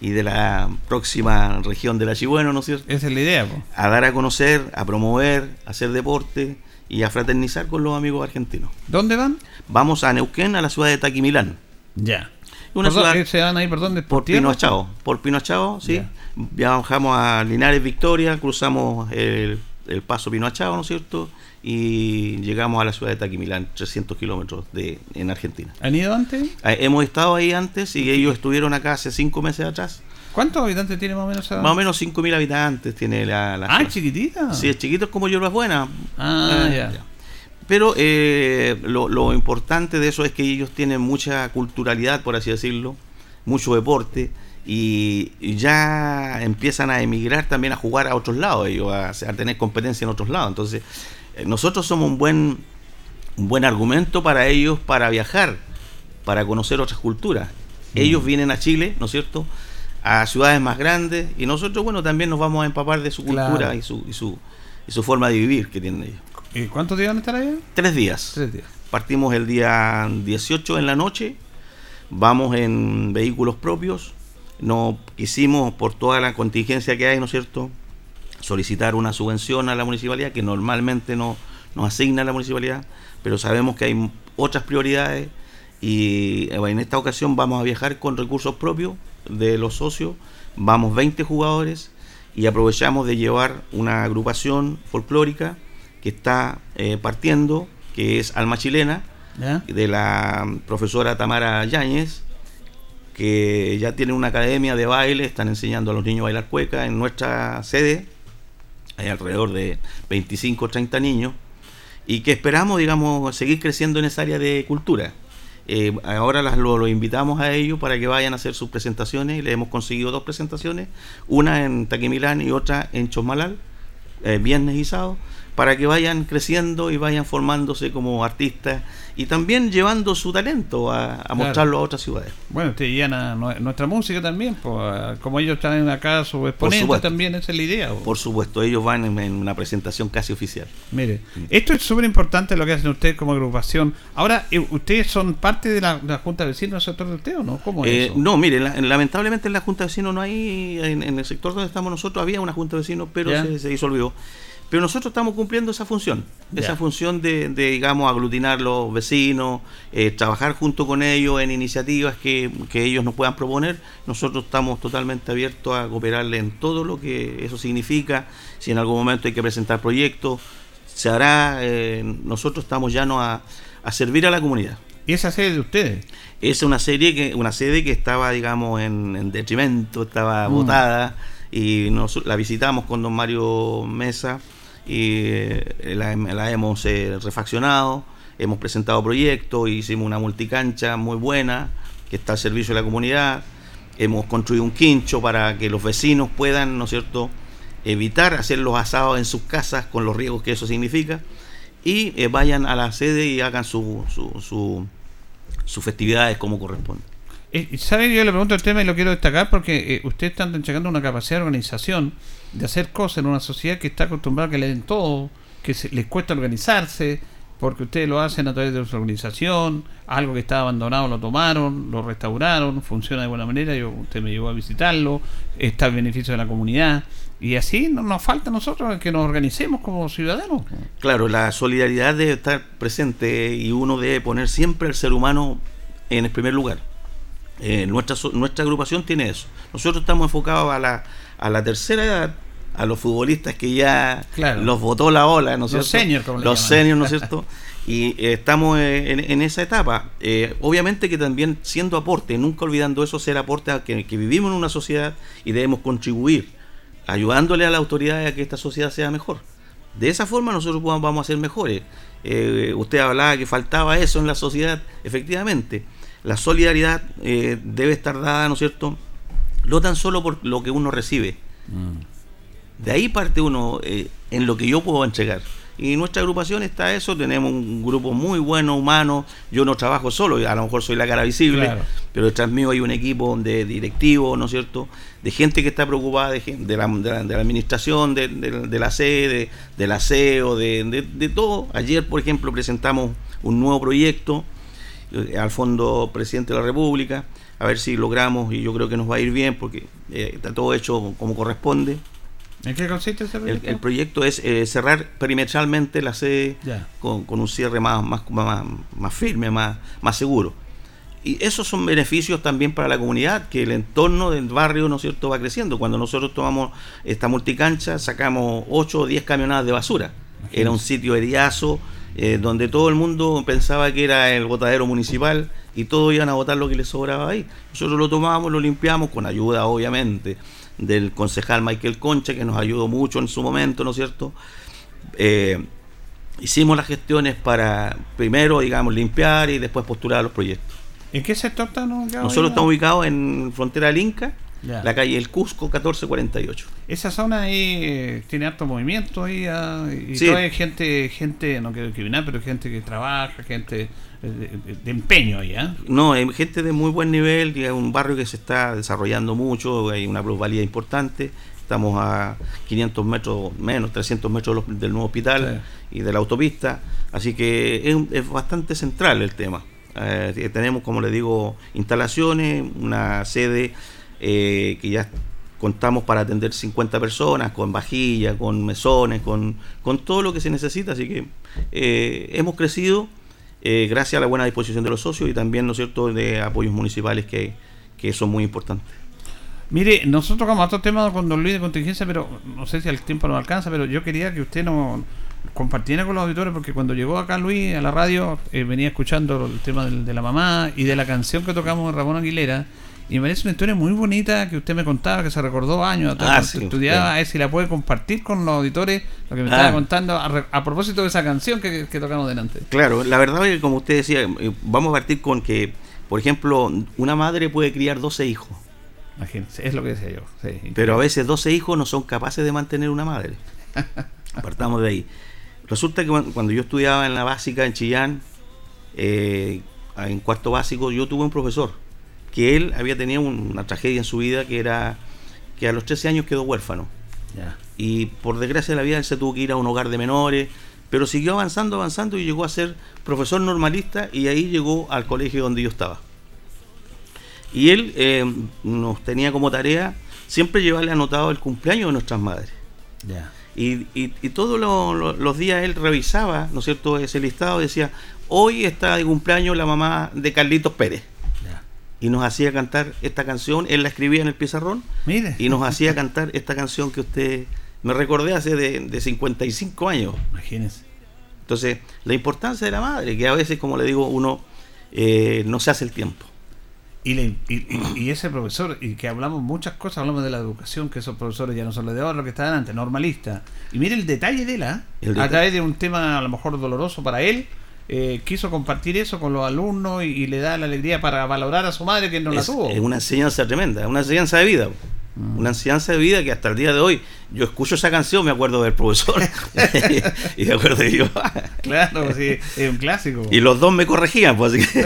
Speaker 12: y de la próxima región de la Chibueno, ¿no es cierto?
Speaker 2: Esa es la idea,
Speaker 12: A dar a conocer, a promover, a hacer deporte y a fraternizar con los amigos argentinos.
Speaker 2: ¿Dónde van?
Speaker 12: Vamos a Neuquén, a la ciudad de Taquimilán.
Speaker 2: Ya.
Speaker 12: Una ciudad,
Speaker 2: ¿Se van ahí por dónde?
Speaker 12: ¿Por, por Por Pinoachao, sí. Viajamos a Linares, Victoria, cruzamos el, el paso Pinoachao, ¿no es cierto? Y llegamos a la ciudad de Taquimilán, 300 kilómetros de, en Argentina.
Speaker 2: ¿Han ido antes?
Speaker 12: Eh, hemos estado ahí antes y ellos estuvieron acá hace cinco meses atrás.
Speaker 2: ¿Cuántos habitantes tiene más o menos?
Speaker 12: Más o menos 5.000 habitantes tiene la, la
Speaker 2: Ah, chiquitita.
Speaker 12: Sí, es chiquito, es como Hierbas Buenas.
Speaker 2: Ah, eh, ya.
Speaker 12: Pero eh, lo, lo, importante de eso es que ellos tienen mucha culturalidad, por así decirlo, mucho deporte y ya empiezan a emigrar también a jugar a otros lados, ellos a, tener competencia en otros lados. Entonces, eh, nosotros somos un buen, un buen argumento para ellos para viajar, para conocer otras culturas. Mm. Ellos vienen a Chile, ¿no es cierto? A ciudades más grandes y nosotros, bueno, también nos vamos a empapar de su cultura y, su, y, su, y su forma de vivir que tienen ellos.
Speaker 2: ¿Y cuántos días van a estar allá?
Speaker 12: Tres días.
Speaker 2: Tres días.
Speaker 12: Partimos el día 18 en la noche, vamos en vehículos propios, no quisimos, por toda la contingencia que hay, ¿no es cierto?, solicitar una subvención a la municipalidad, que normalmente no nos asigna la municipalidad, pero sabemos que hay otras prioridades y eh, en esta ocasión vamos a viajar con recursos propios de los socios, vamos 20 jugadores y aprovechamos de llevar una agrupación folclórica que está eh, partiendo, que es Alma Chilena, de la profesora Tamara Yáñez, que ya tiene una academia de baile, están enseñando a los niños a bailar cueca en nuestra sede, hay alrededor de 25 o 30 niños, y que esperamos, digamos, seguir creciendo en esa área de cultura. Eh, ahora las, lo, invitamos a ellos para que vayan a hacer sus presentaciones, le hemos conseguido dos presentaciones, una en Taquimilán y otra en Chosmalal, eh, viernes y sábado, para que vayan creciendo y vayan formándose como artistas y también llevando su talento a, mostrarlo a otras ciudades.
Speaker 2: Bueno, usted llena nuestra música también, pues, como ellos traen acá su exponente también, esa es la idea.
Speaker 12: Por supuesto, ellos van en, una presentación casi oficial.
Speaker 2: Mire, esto es súper importante lo que hacen ustedes como agrupación. Ahora, eh, ¿ustedes son parte de la, Junta de Vecinos del sector de usted o no? ¿Cómo es
Speaker 12: eh, No, mire, lamentablemente en la Junta de Vecinos no hay, en, el sector donde estamos nosotros había una Junta de Vecinos, pero se, se disolvió. Pero nosotros estamos cumpliendo esa función, esa función de, digamos, aglutinar los vecinos, eh, trabajar junto con ellos en iniciativas que, ellos nos puedan proponer. Nosotros estamos totalmente abiertos a cooperarle en todo lo que eso significa. Si en algún momento hay que presentar proyectos, se hará. Eh, nosotros estamos llanos a, a servir a la comunidad.
Speaker 2: ¿Y esa sede de ustedes?
Speaker 12: Es una serie que, una sede que estaba, digamos, en, detrimento, estaba votada mm. y nos, la visitamos con don Mario Mesa eh, la, hemos eh, refaccionado, hemos presentado proyectos, hicimos una multicancha muy buena que está al servicio de la comunidad, hemos construido un quincho para que los vecinos puedan, ¿no es cierto?, evitar hacer los asados en sus casas con los riesgos que eso significa y eh, vayan a la sede y hagan sus su, su, festividades como corresponde.
Speaker 2: ¿Sabe? Yo le pregunto el tema y lo quiero destacar porque ustedes están llegando una capacidad de organización de hacer cosas en una sociedad que está acostumbrada a que le den todo, que se, les cuesta organizarse, porque ustedes lo hacen a través de su organización, algo que estaba abandonado lo tomaron, lo restauraron, funciona de buena manera, yo, usted me llevó a visitarlo, está el beneficio de la comunidad, y así no nos falta a nosotros que nos organicemos como ciudadanos.
Speaker 12: Claro, la solidaridad debe estar presente y uno debe poner siempre al ser humano en el primer lugar. Eh, nuestra, nuestra agrupación tiene eso. Nosotros estamos enfocados a la, a la tercera edad, a los futbolistas que ya los votó la ola, ¿no es
Speaker 2: los
Speaker 12: Senior,
Speaker 2: como
Speaker 12: los seniors, ¿no es cierto? y eh, estamos en, esa etapa. Eh, obviamente que también siendo aporte, nunca olvidando eso, ser aporte a que, vivimos en una sociedad y debemos contribuir, ayudándole a la autoridad a que esta sociedad sea mejor. De esa forma nosotros vamos a ser mejores. Eh, usted hablaba que faltaba eso en la sociedad, efectivamente. La solidaridad debe estar dada, ¿no es cierto? No tan solo por lo que uno recibe. Mm. De ahí parte uno en lo que yo puedo entregar. Y nuestra agrupación está eso, tenemos un grupo muy bueno, humano. Yo no trabajo solo, a lo mejor soy la cara visible, pero detrás mío hay un equipo de directivos, ¿no es cierto? De gente que está preocupada de, de, la, de, la, administración, de, la sede, del aseo, de, todo. Ayer, por ejemplo, presentamos un nuevo proyecto eh, al Fondo Presidente de la República, a ver si logramos, y yo creo que nos va a ir bien, porque eh, está todo hecho como corresponde.
Speaker 2: ¿En qué consiste ese
Speaker 12: proyecto? El, proyecto es eh, cerrar perimetralmente la sede con, un cierre más, más, más, firme, más, más seguro. Y esos son beneficios también para la comunidad, que el entorno del barrio, ¿no es cierto?, va creciendo. Cuando nosotros tomamos esta multicancha, sacamos 8 o 10 camionadas de basura. Era un sitio heriazo, eh, donde todo el mundo pensaba que era el botadero municipal y todos iban a botar lo que les sobraba ahí. Nosotros lo tomamos, lo limpiamos, con ayuda, obviamente, del concejal Michael Concha, que nos ayudó mucho en su momento, ¿no es cierto? Eh, hicimos las gestiones para primero, digamos, limpiar y después postular los proyectos.
Speaker 2: ¿En qué sector estamos
Speaker 12: Nosotros estamos ubicados en frontera del Inca, la calle El Cusco 1448.
Speaker 2: Esa zona ahí eh, tiene harto movimiento ahí, ah, y sí. hay gente, gente, no quiero discriminar, pero gente que trabaja, gente de, empeño ahí, ¿eh?
Speaker 12: No, hay gente de muy buen nivel, es un barrio que se está desarrollando mucho, hay una plusvalía importante. Estamos a 500 metros menos, 300 metros del nuevo hospital y de la autopista, así que es, bastante central el tema. Eh, tenemos, como le digo, instalaciones, una sede eh, que ya contamos para atender 50 personas, con vajilla, con mesones, con, con todo lo que se necesita, así que eh, hemos crecido eh, gracias a la buena disposición de los socios y también, ¿no es de apoyos municipales que, son muy importantes.
Speaker 2: Mire, nosotros tocamos otro tema con Don Luis de contingencia, pero no sé si el tiempo nos alcanza, pero yo quería que usted nos compartiera con los auditores, porque cuando llegó acá Luis a la radio, eh, venía escuchando el tema de, la mamá y de la canción que tocamos de Ramón Aguilera, y me parece una historia muy bonita que usted me contaba, que se recordó años atrás, ah, estudiaba, a ver si la puede compartir con los auditores, lo que me estaba ah. contando a, propósito de esa canción que, tocamos delante.
Speaker 12: Claro, la verdad es que como usted decía, eh, vamos a partir con que, por ejemplo, una madre puede criar 12 hijos.
Speaker 2: Imagínense, es lo que decía yo.
Speaker 12: Pero a veces 12 hijos no son capaces de mantener una madre. Apartamos de ahí. Resulta que cuando yo estudiaba en la básica en Chillán, eh, en cuarto básico, yo tuve un profesor que él había tenido una tragedia en su vida que era que a los 13 años quedó huérfano. Y por desgracia de la vida él se tuvo que ir a un hogar de menores, pero siguió avanzando, avanzando y llegó a ser profesor normalista y ahí llegó al colegio donde yo estaba. Y él eh, nos tenía como tarea siempre llevarle anotado el cumpleaños de nuestras madres. Y, y, todos los días él revisaba, ¿no es cierto?, ese listado decía, hoy está de cumpleaños la mamá de Carlitos Pérez y nos hacía cantar esta canción, él la escribía en el pizarrón Mire. y nos hacía cantar esta canción que usted me recordé hace de, 55 años.
Speaker 2: Imagínese.
Speaker 12: Entonces, la importancia de la madre, que a veces, como le digo, uno eh, no se hace el tiempo.
Speaker 2: Y, y, ese profesor, y que hablamos muchas cosas, hablamos de la educación, que esos profesores ya no son los de ahora, lo que está delante, normalista. Y mire el detalle de la, a través de un tema a lo mejor doloroso para él, eh, quiso compartir eso con los alumnos y, le da la alegría para valorar a su madre que no la tuvo.
Speaker 12: Es una enseñanza tremenda, es una enseñanza de vida. Mm. Una enseñanza de vida que hasta el día de hoy yo escucho esa canción, me acuerdo del profesor y, me acuerdo de yo.
Speaker 2: claro, sí, es un clásico.
Speaker 12: Y los dos me corregían, pues así que.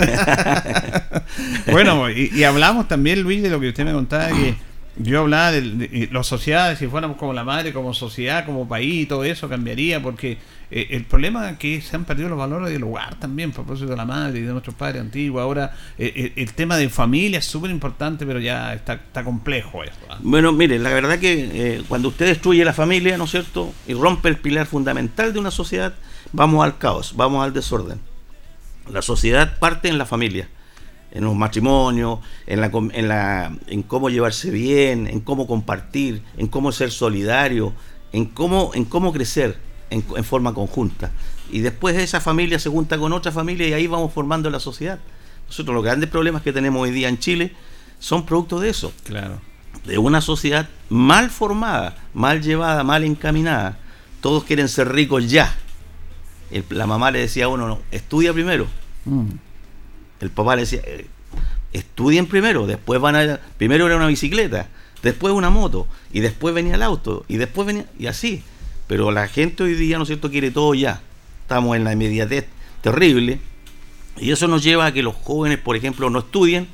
Speaker 2: bueno, y, y, hablamos también, Luis, de lo que usted me contaba, que yo hablaba de, de, las sociedades, si fuéramos como la madre, como sociedad, como país, todo eso cambiaría, porque eh, el problema es que se han perdido los valores del hogar también, por propósito de la madre y de nuestros padres antiguos. Ahora, eh, eh, el tema de familia es súper importante, pero ya está, está complejo esto.
Speaker 12: ¿ah? Bueno, mire, la verdad que cuando usted destruye la familia, ¿no es cierto? Y rompe el pilar fundamental de una sociedad, vamos al caos, vamos al desorden. La sociedad parte en la familia. En los matrimonios, en, la, en, la, en cómo llevarse bien, en cómo compartir, en cómo ser solidario, en cómo, en cómo crecer en, en forma conjunta. Y después esa familia se junta con otra familia y ahí vamos formando la sociedad. Nosotros los grandes problemas que tenemos hoy día en Chile son producto de eso.
Speaker 2: Claro.
Speaker 12: De una sociedad mal formada, mal llevada, mal encaminada. Todos quieren ser ricos ya. la mamá le decía a uno, no, estudia primero. Mm. El papá le decía, eh, estudien primero, después van a... Primero era una bicicleta, después una moto, y después venía el auto, y después venía... Y así. Pero la gente hoy día, ¿no es cierto?, quiere todo ya. Estamos en la inmediatez terrible. Y eso nos lleva a que los jóvenes, por ejemplo, no estudien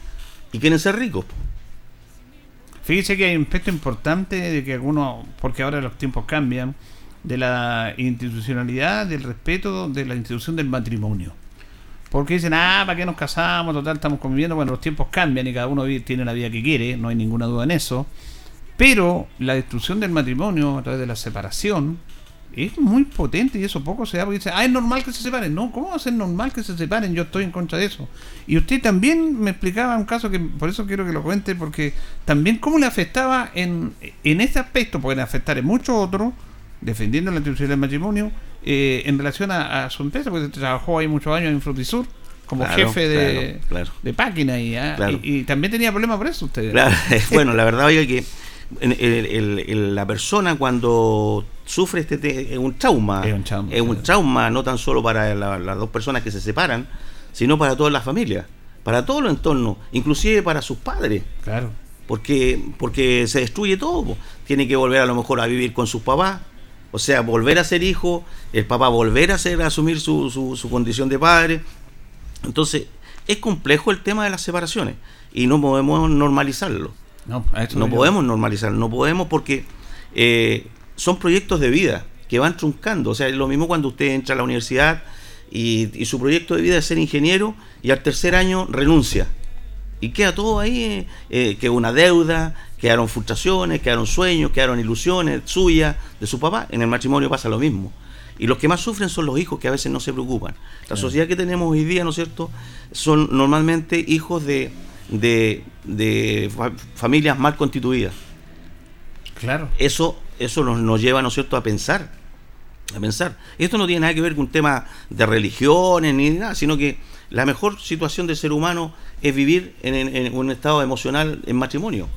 Speaker 12: y quieren ser ricos.
Speaker 2: Fíjese que hay un aspecto importante de que algunos, porque ahora los tiempos cambian, de la institucionalidad, del respeto de la institución del matrimonio. Porque dicen, ah, ¿para qué nos casamos? Total, estamos conviviendo. Bueno, los tiempos cambian y cada uno tiene la vida que quiere, no hay ninguna duda en eso. Pero la destrucción del matrimonio a través de la separación es muy potente y eso poco se da porque dice, ah, es normal que se separen. No, ¿cómo va a ser normal que se separen? Yo estoy en contra de eso. Y usted también me explicaba un caso que por eso quiero que lo cuente, porque también cómo le afectaba en, en este aspecto, pueden afectar en muchos otros, defendiendo la institución del matrimonio, eh, en relación a, su empresa, porque trabajó ahí muchos años en Frutisur como jefe de, de página ¿ah? y, y, también tenía problemas por eso usted.
Speaker 12: bueno, la verdad, oiga, que la persona cuando sufre este es un trauma, es un trauma, no tan solo para las dos personas que se separan, sino para toda la familia, para todo el entorno, inclusive para sus padres.
Speaker 2: Claro.
Speaker 12: Porque, porque se destruye todo. Tiene que volver a lo mejor a vivir con sus papás, o sea, volver a ser hijo, el papá volver a ser, a asumir su, su condición de padre. Entonces, es complejo el tema de las separaciones y no podemos normalizarlo. No, no podemos normalizar, no podemos porque eh, son proyectos de vida que van truncando. O sea, es lo mismo cuando usted entra a la universidad y, su proyecto de vida es ser ingeniero y al tercer año renuncia. Y queda todo ahí, eh, eh, que una deuda, quedaron frustraciones, quedaron sueños, quedaron ilusiones suyas, de su papá. En el matrimonio pasa lo mismo. Y los que más sufren son los hijos que a veces no se preocupan. La sociedad que tenemos hoy día, ¿no es cierto?, son normalmente hijos de de, de familias mal constituidas.
Speaker 2: Claro.
Speaker 12: Eso, eso nos, nos lleva, ¿no es cierto?, a pensar. A pensar. Esto no tiene nada que ver con un tema de religiones ni nada, sino que la mejor situación del ser humano es vivir en, un estado emocional en matrimonio.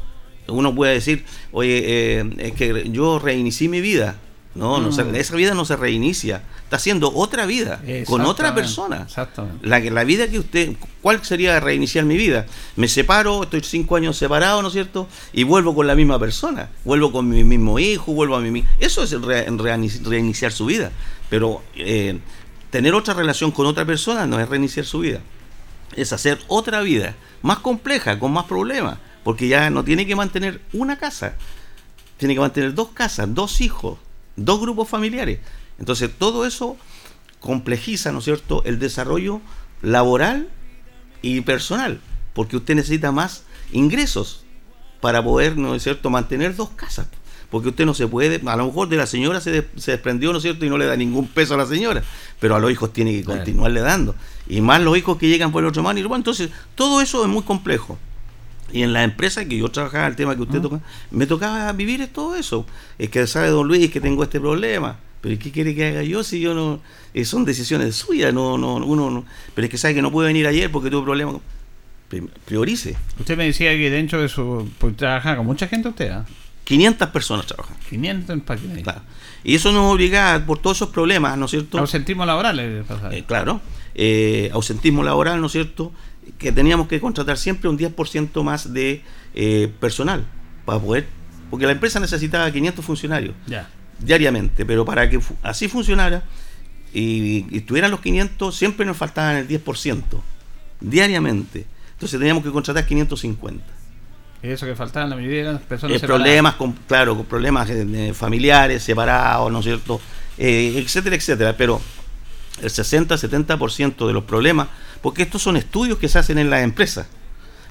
Speaker 12: Uno puede decir, oye, eh, es que yo reinicié mi vida. No, no mm. esa vida no se reinicia está haciendo otra vida con otra persona.
Speaker 2: Exactamente.
Speaker 12: La, la vida que usted, ¿cuál sería reiniciar mi vida? Me separo, estoy cinco años separado, ¿no es cierto? Y vuelvo con la misma persona, vuelvo con mi mismo hijo, vuelvo a mi Eso es reiniciar su vida. Pero eh, tener otra relación con otra persona no es reiniciar su vida. Es hacer otra vida, más compleja, con más problemas, porque ya no tiene que mantener una casa, tiene que mantener dos casas, dos hijos, dos grupos familiares. Entonces, todo eso complejiza, ¿no es cierto?, el desarrollo laboral y personal, porque usted necesita más ingresos para poder, ¿no es cierto?, mantener dos casas. Porque usted no se puede, a lo mejor de la señora se, desprendió, ¿no es cierto?, y no le da ningún peso a la señora, pero a los hijos tiene que continuarle dando. Y más los hijos que llegan por el otro mano. Y bueno, entonces, todo eso es muy complejo. Y en la empresa que yo trabajaba, el tema que usted toca, me tocaba vivir todo eso. Es que sabe don Luis que tengo este problema pero ¿qué quiere que haga yo si yo no... Eh, son decisiones suyas, no, no, uno no... Pero es que sabe que no puede venir ayer porque tuvo problemas. Priorice.
Speaker 2: Usted me decía que dentro de su... Pues trabaja con mucha gente usted, ¿ah?
Speaker 12: 500 personas trabajan.
Speaker 2: 500 en
Speaker 12: Claro. Y eso nos obliga por todos esos problemas, ¿no es cierto?
Speaker 2: Ausentismo laboral. Eh,
Speaker 12: eh, claro. Eh, ausentismo laboral, ¿no es cierto? Que teníamos que contratar siempre un 10% más de personal para poder... Porque la empresa necesitaba 500 funcionarios. Diariamente, pero para que así funcionara y, y, estuvieran los 500, siempre nos faltaban el 10%, diariamente. Entonces teníamos que contratar 550.
Speaker 2: Eso que faltaban la mayoría eran personas
Speaker 12: eh, Problemas, con, claro, con problemas eh, familiares, separados, ¿no es cierto? Eh, etcétera, etcétera. Pero el 60-70% de los problemas, porque estos son estudios que se hacen en las empresas.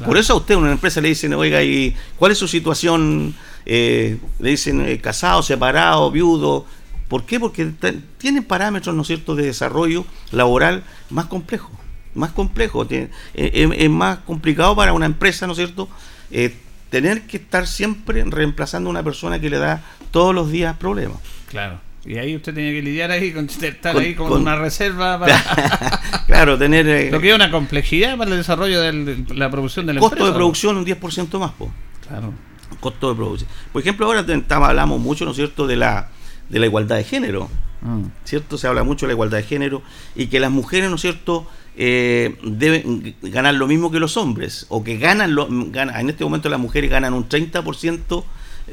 Speaker 12: Por eso a usted, una empresa le dicen, oiga, ¿y cuál es su situación? Eh, le dicen eh, casado, separado, viudo. ¿Por qué? Porque tienen parámetros, ¿no es cierto?, de desarrollo laboral más complejos. más complejo, eh, es, más complicado para una empresa, ¿no es cierto? Eh, tener que estar siempre reemplazando a una persona que le da todos los días problemas.
Speaker 2: Claro. Y ahí usted tenía que lidiar ahí con estar ahí con, una reserva para
Speaker 12: claro, tener eh,
Speaker 2: lo que es una complejidad para el desarrollo de la producción de la
Speaker 12: costo de producción un 10% más, po. Claro. Costo de producción. Por ejemplo, ahora hablamos mucho, ¿no es cierto?, de la de la igualdad de género. Mm. ¿Cierto? Se habla mucho de la igualdad de género y que las mujeres, ¿no es cierto?, eh, deben ganar lo mismo que los hombres, o que ganan, lo, en este momento las mujeres ganan un 30%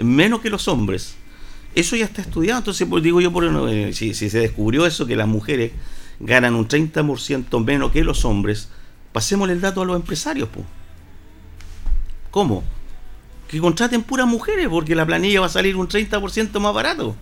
Speaker 12: menos que los hombres. Eso ya está estudiado, entonces pues, digo yo, por, eh, si, se descubrió eso, que las mujeres ganan un 30% menos que los hombres, pasemos el dato a los empresarios. Pues. ¿Cómo? Que contraten puras mujeres, porque la planilla va a salir un 30% más barato.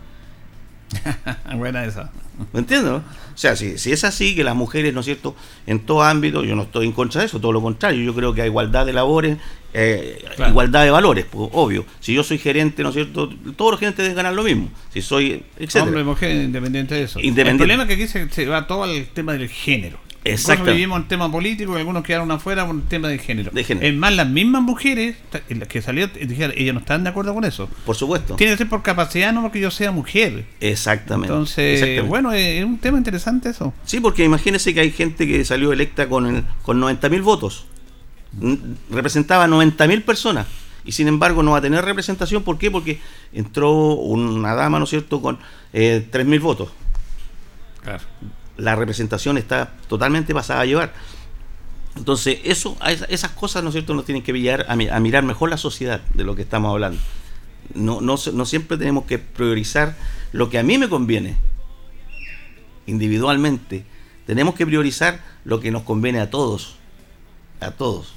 Speaker 2: Buena esa.
Speaker 12: ¿Me entiendes? O sea, si, si, es así, que las mujeres, ¿no es cierto?, en todo ámbito, yo no estoy en contra de eso, todo lo contrario, yo creo que hay igualdad de labores, eh, igualdad de valores, pues, obvio. Si yo soy gerente, ¿no es cierto?, todos los gerentes deben ganar lo mismo. Si soy,
Speaker 2: etcétera. Hombre, mujer, independiente de eso. El problema es que aquí se va todo al tema del género. Exacto. vivimos un tema político y algunos quedaron afuera por un tema de género. Es más, las mismas mujeres las que salieron, dijeron, ellas no están de acuerdo con eso.
Speaker 12: Por supuesto.
Speaker 2: Tiene que ser por capacidad, no porque yo sea mujer.
Speaker 12: Exactamente.
Speaker 2: Entonces, bueno, es un tema interesante eso.
Speaker 12: Sí, porque imagínense que hay gente que salió electa con, con 90 mil votos. Representaba 90 mil personas. Y sin embargo no va a tener representación. ¿Por qué? Porque entró una dama, ¿no es cierto?, con eh, 3 mil votos. Claro la representación está totalmente pasada a llevar. Entonces, eso, esas cosas, ¿no es cierto?, nos tienen que pillar a, mirar mejor la sociedad de lo que estamos hablando. No, no, no siempre tenemos que priorizar lo que a mí me conviene individualmente. Tenemos que priorizar lo que nos conviene a todos. A todos.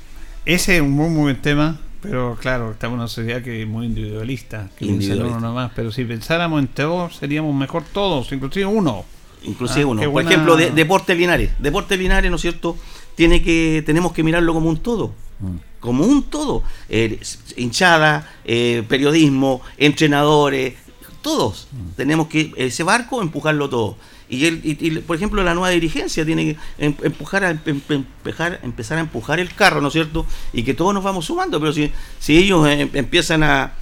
Speaker 2: Ese es un muy, muy buen tema, pero claro, estamos en una sociedad que es muy individualista. Que individualista. Uno Pero si pensáramos en todos, seríamos mejor todos, inclusive uno
Speaker 12: inclusive ah, uno. Por ejemplo, de, Deporte Linares. Deporte Linares, ¿no es cierto? Tiene que, tenemos que mirarlo como un todo. Mm. Como un todo. Eh, hinchada, eh, periodismo, entrenadores, todos. Mm. Tenemos que, ese barco, empujarlo todo. Y, el, por ejemplo, la nueva dirigencia tiene que em, empujar a, em, em, empujar, empezar a empujar el carro, ¿no es cierto? Y que todos nos vamos sumando. Pero si, si ellos eh, empiezan a,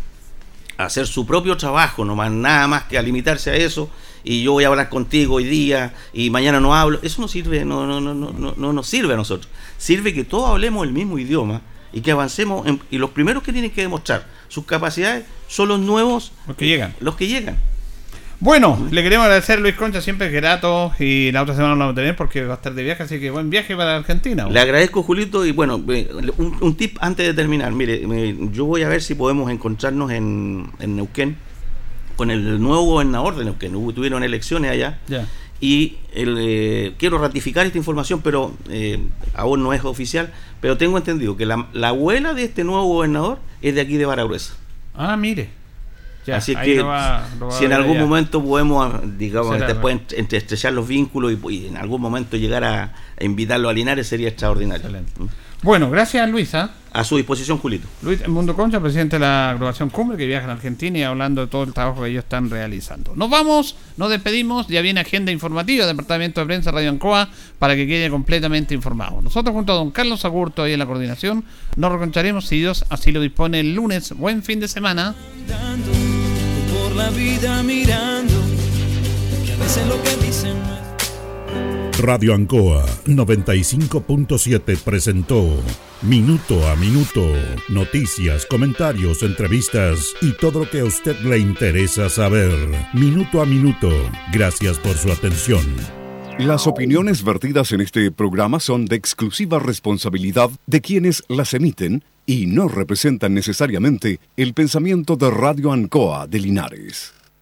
Speaker 12: a hacer su propio trabajo, no más nada más que a limitarse a eso, y yo voy a hablar contigo hoy día y mañana no hablo, eso no sirve, no, no, no, no, no nos sirve a nosotros. Sirve que todos hablemos el mismo idioma y que avancemos y los primeros que tienen que demostrar sus capacidades son los nuevos
Speaker 2: los que llegan.
Speaker 12: Los que llegan.
Speaker 2: Bueno, le queremos agradecer a Luis Concha, siempre es grato y la otra semana lo vamos a tener porque va a estar de viaje, así que buen viaje para Argentina.
Speaker 12: Le agradezco, Julito, y bueno, eh, un, tip antes de terminar. Mire, yo voy a ver si podemos encontrarnos en, en Neuquén con el nuevo gobernador de Neuquén, tuvieron elecciones allá. Y eh, quiero ratificar esta información, pero eh, aún no es oficial, pero tengo entendido que la, abuela de este nuevo gobernador es de aquí de Baragruesa.
Speaker 2: Ah, mire.
Speaker 12: Así que si en algún momento podemos, digamos, después estrechar los vínculos y, en algún momento llegar a, invitarlo a Linares sería extraordinario. ¿Mm?
Speaker 2: Bueno, gracias Luisa.
Speaker 12: A su disposición, Julito.
Speaker 2: Luis Mundo Concha, presidente de la agrupación Cumbre, que viaja a Argentina y hablando de todo el trabajo que ellos están realizando. Nos vamos, nos despedimos, ya viene agenda informativa Departamento de Prensa Radio Ancoa para que quede completamente informado. Nosotros junto a don Carlos Agurto ahí en la coordinación, nos reconcharemos si Dios así lo dispone el lunes. Buen fin de semana. Por la vida mirando,
Speaker 1: que a veces lo que dicen Radio Ancoa 95.7 presentó Minuto a Minuto, noticias, comentarios, entrevistas y todo lo que a usted le interesa saber. Minuto a Minuto, gracias por su atención. Las opiniones vertidas en este programa son de exclusiva responsabilidad de quienes las emiten y no representan necesariamente el pensamiento de Radio Ancoa de Linares.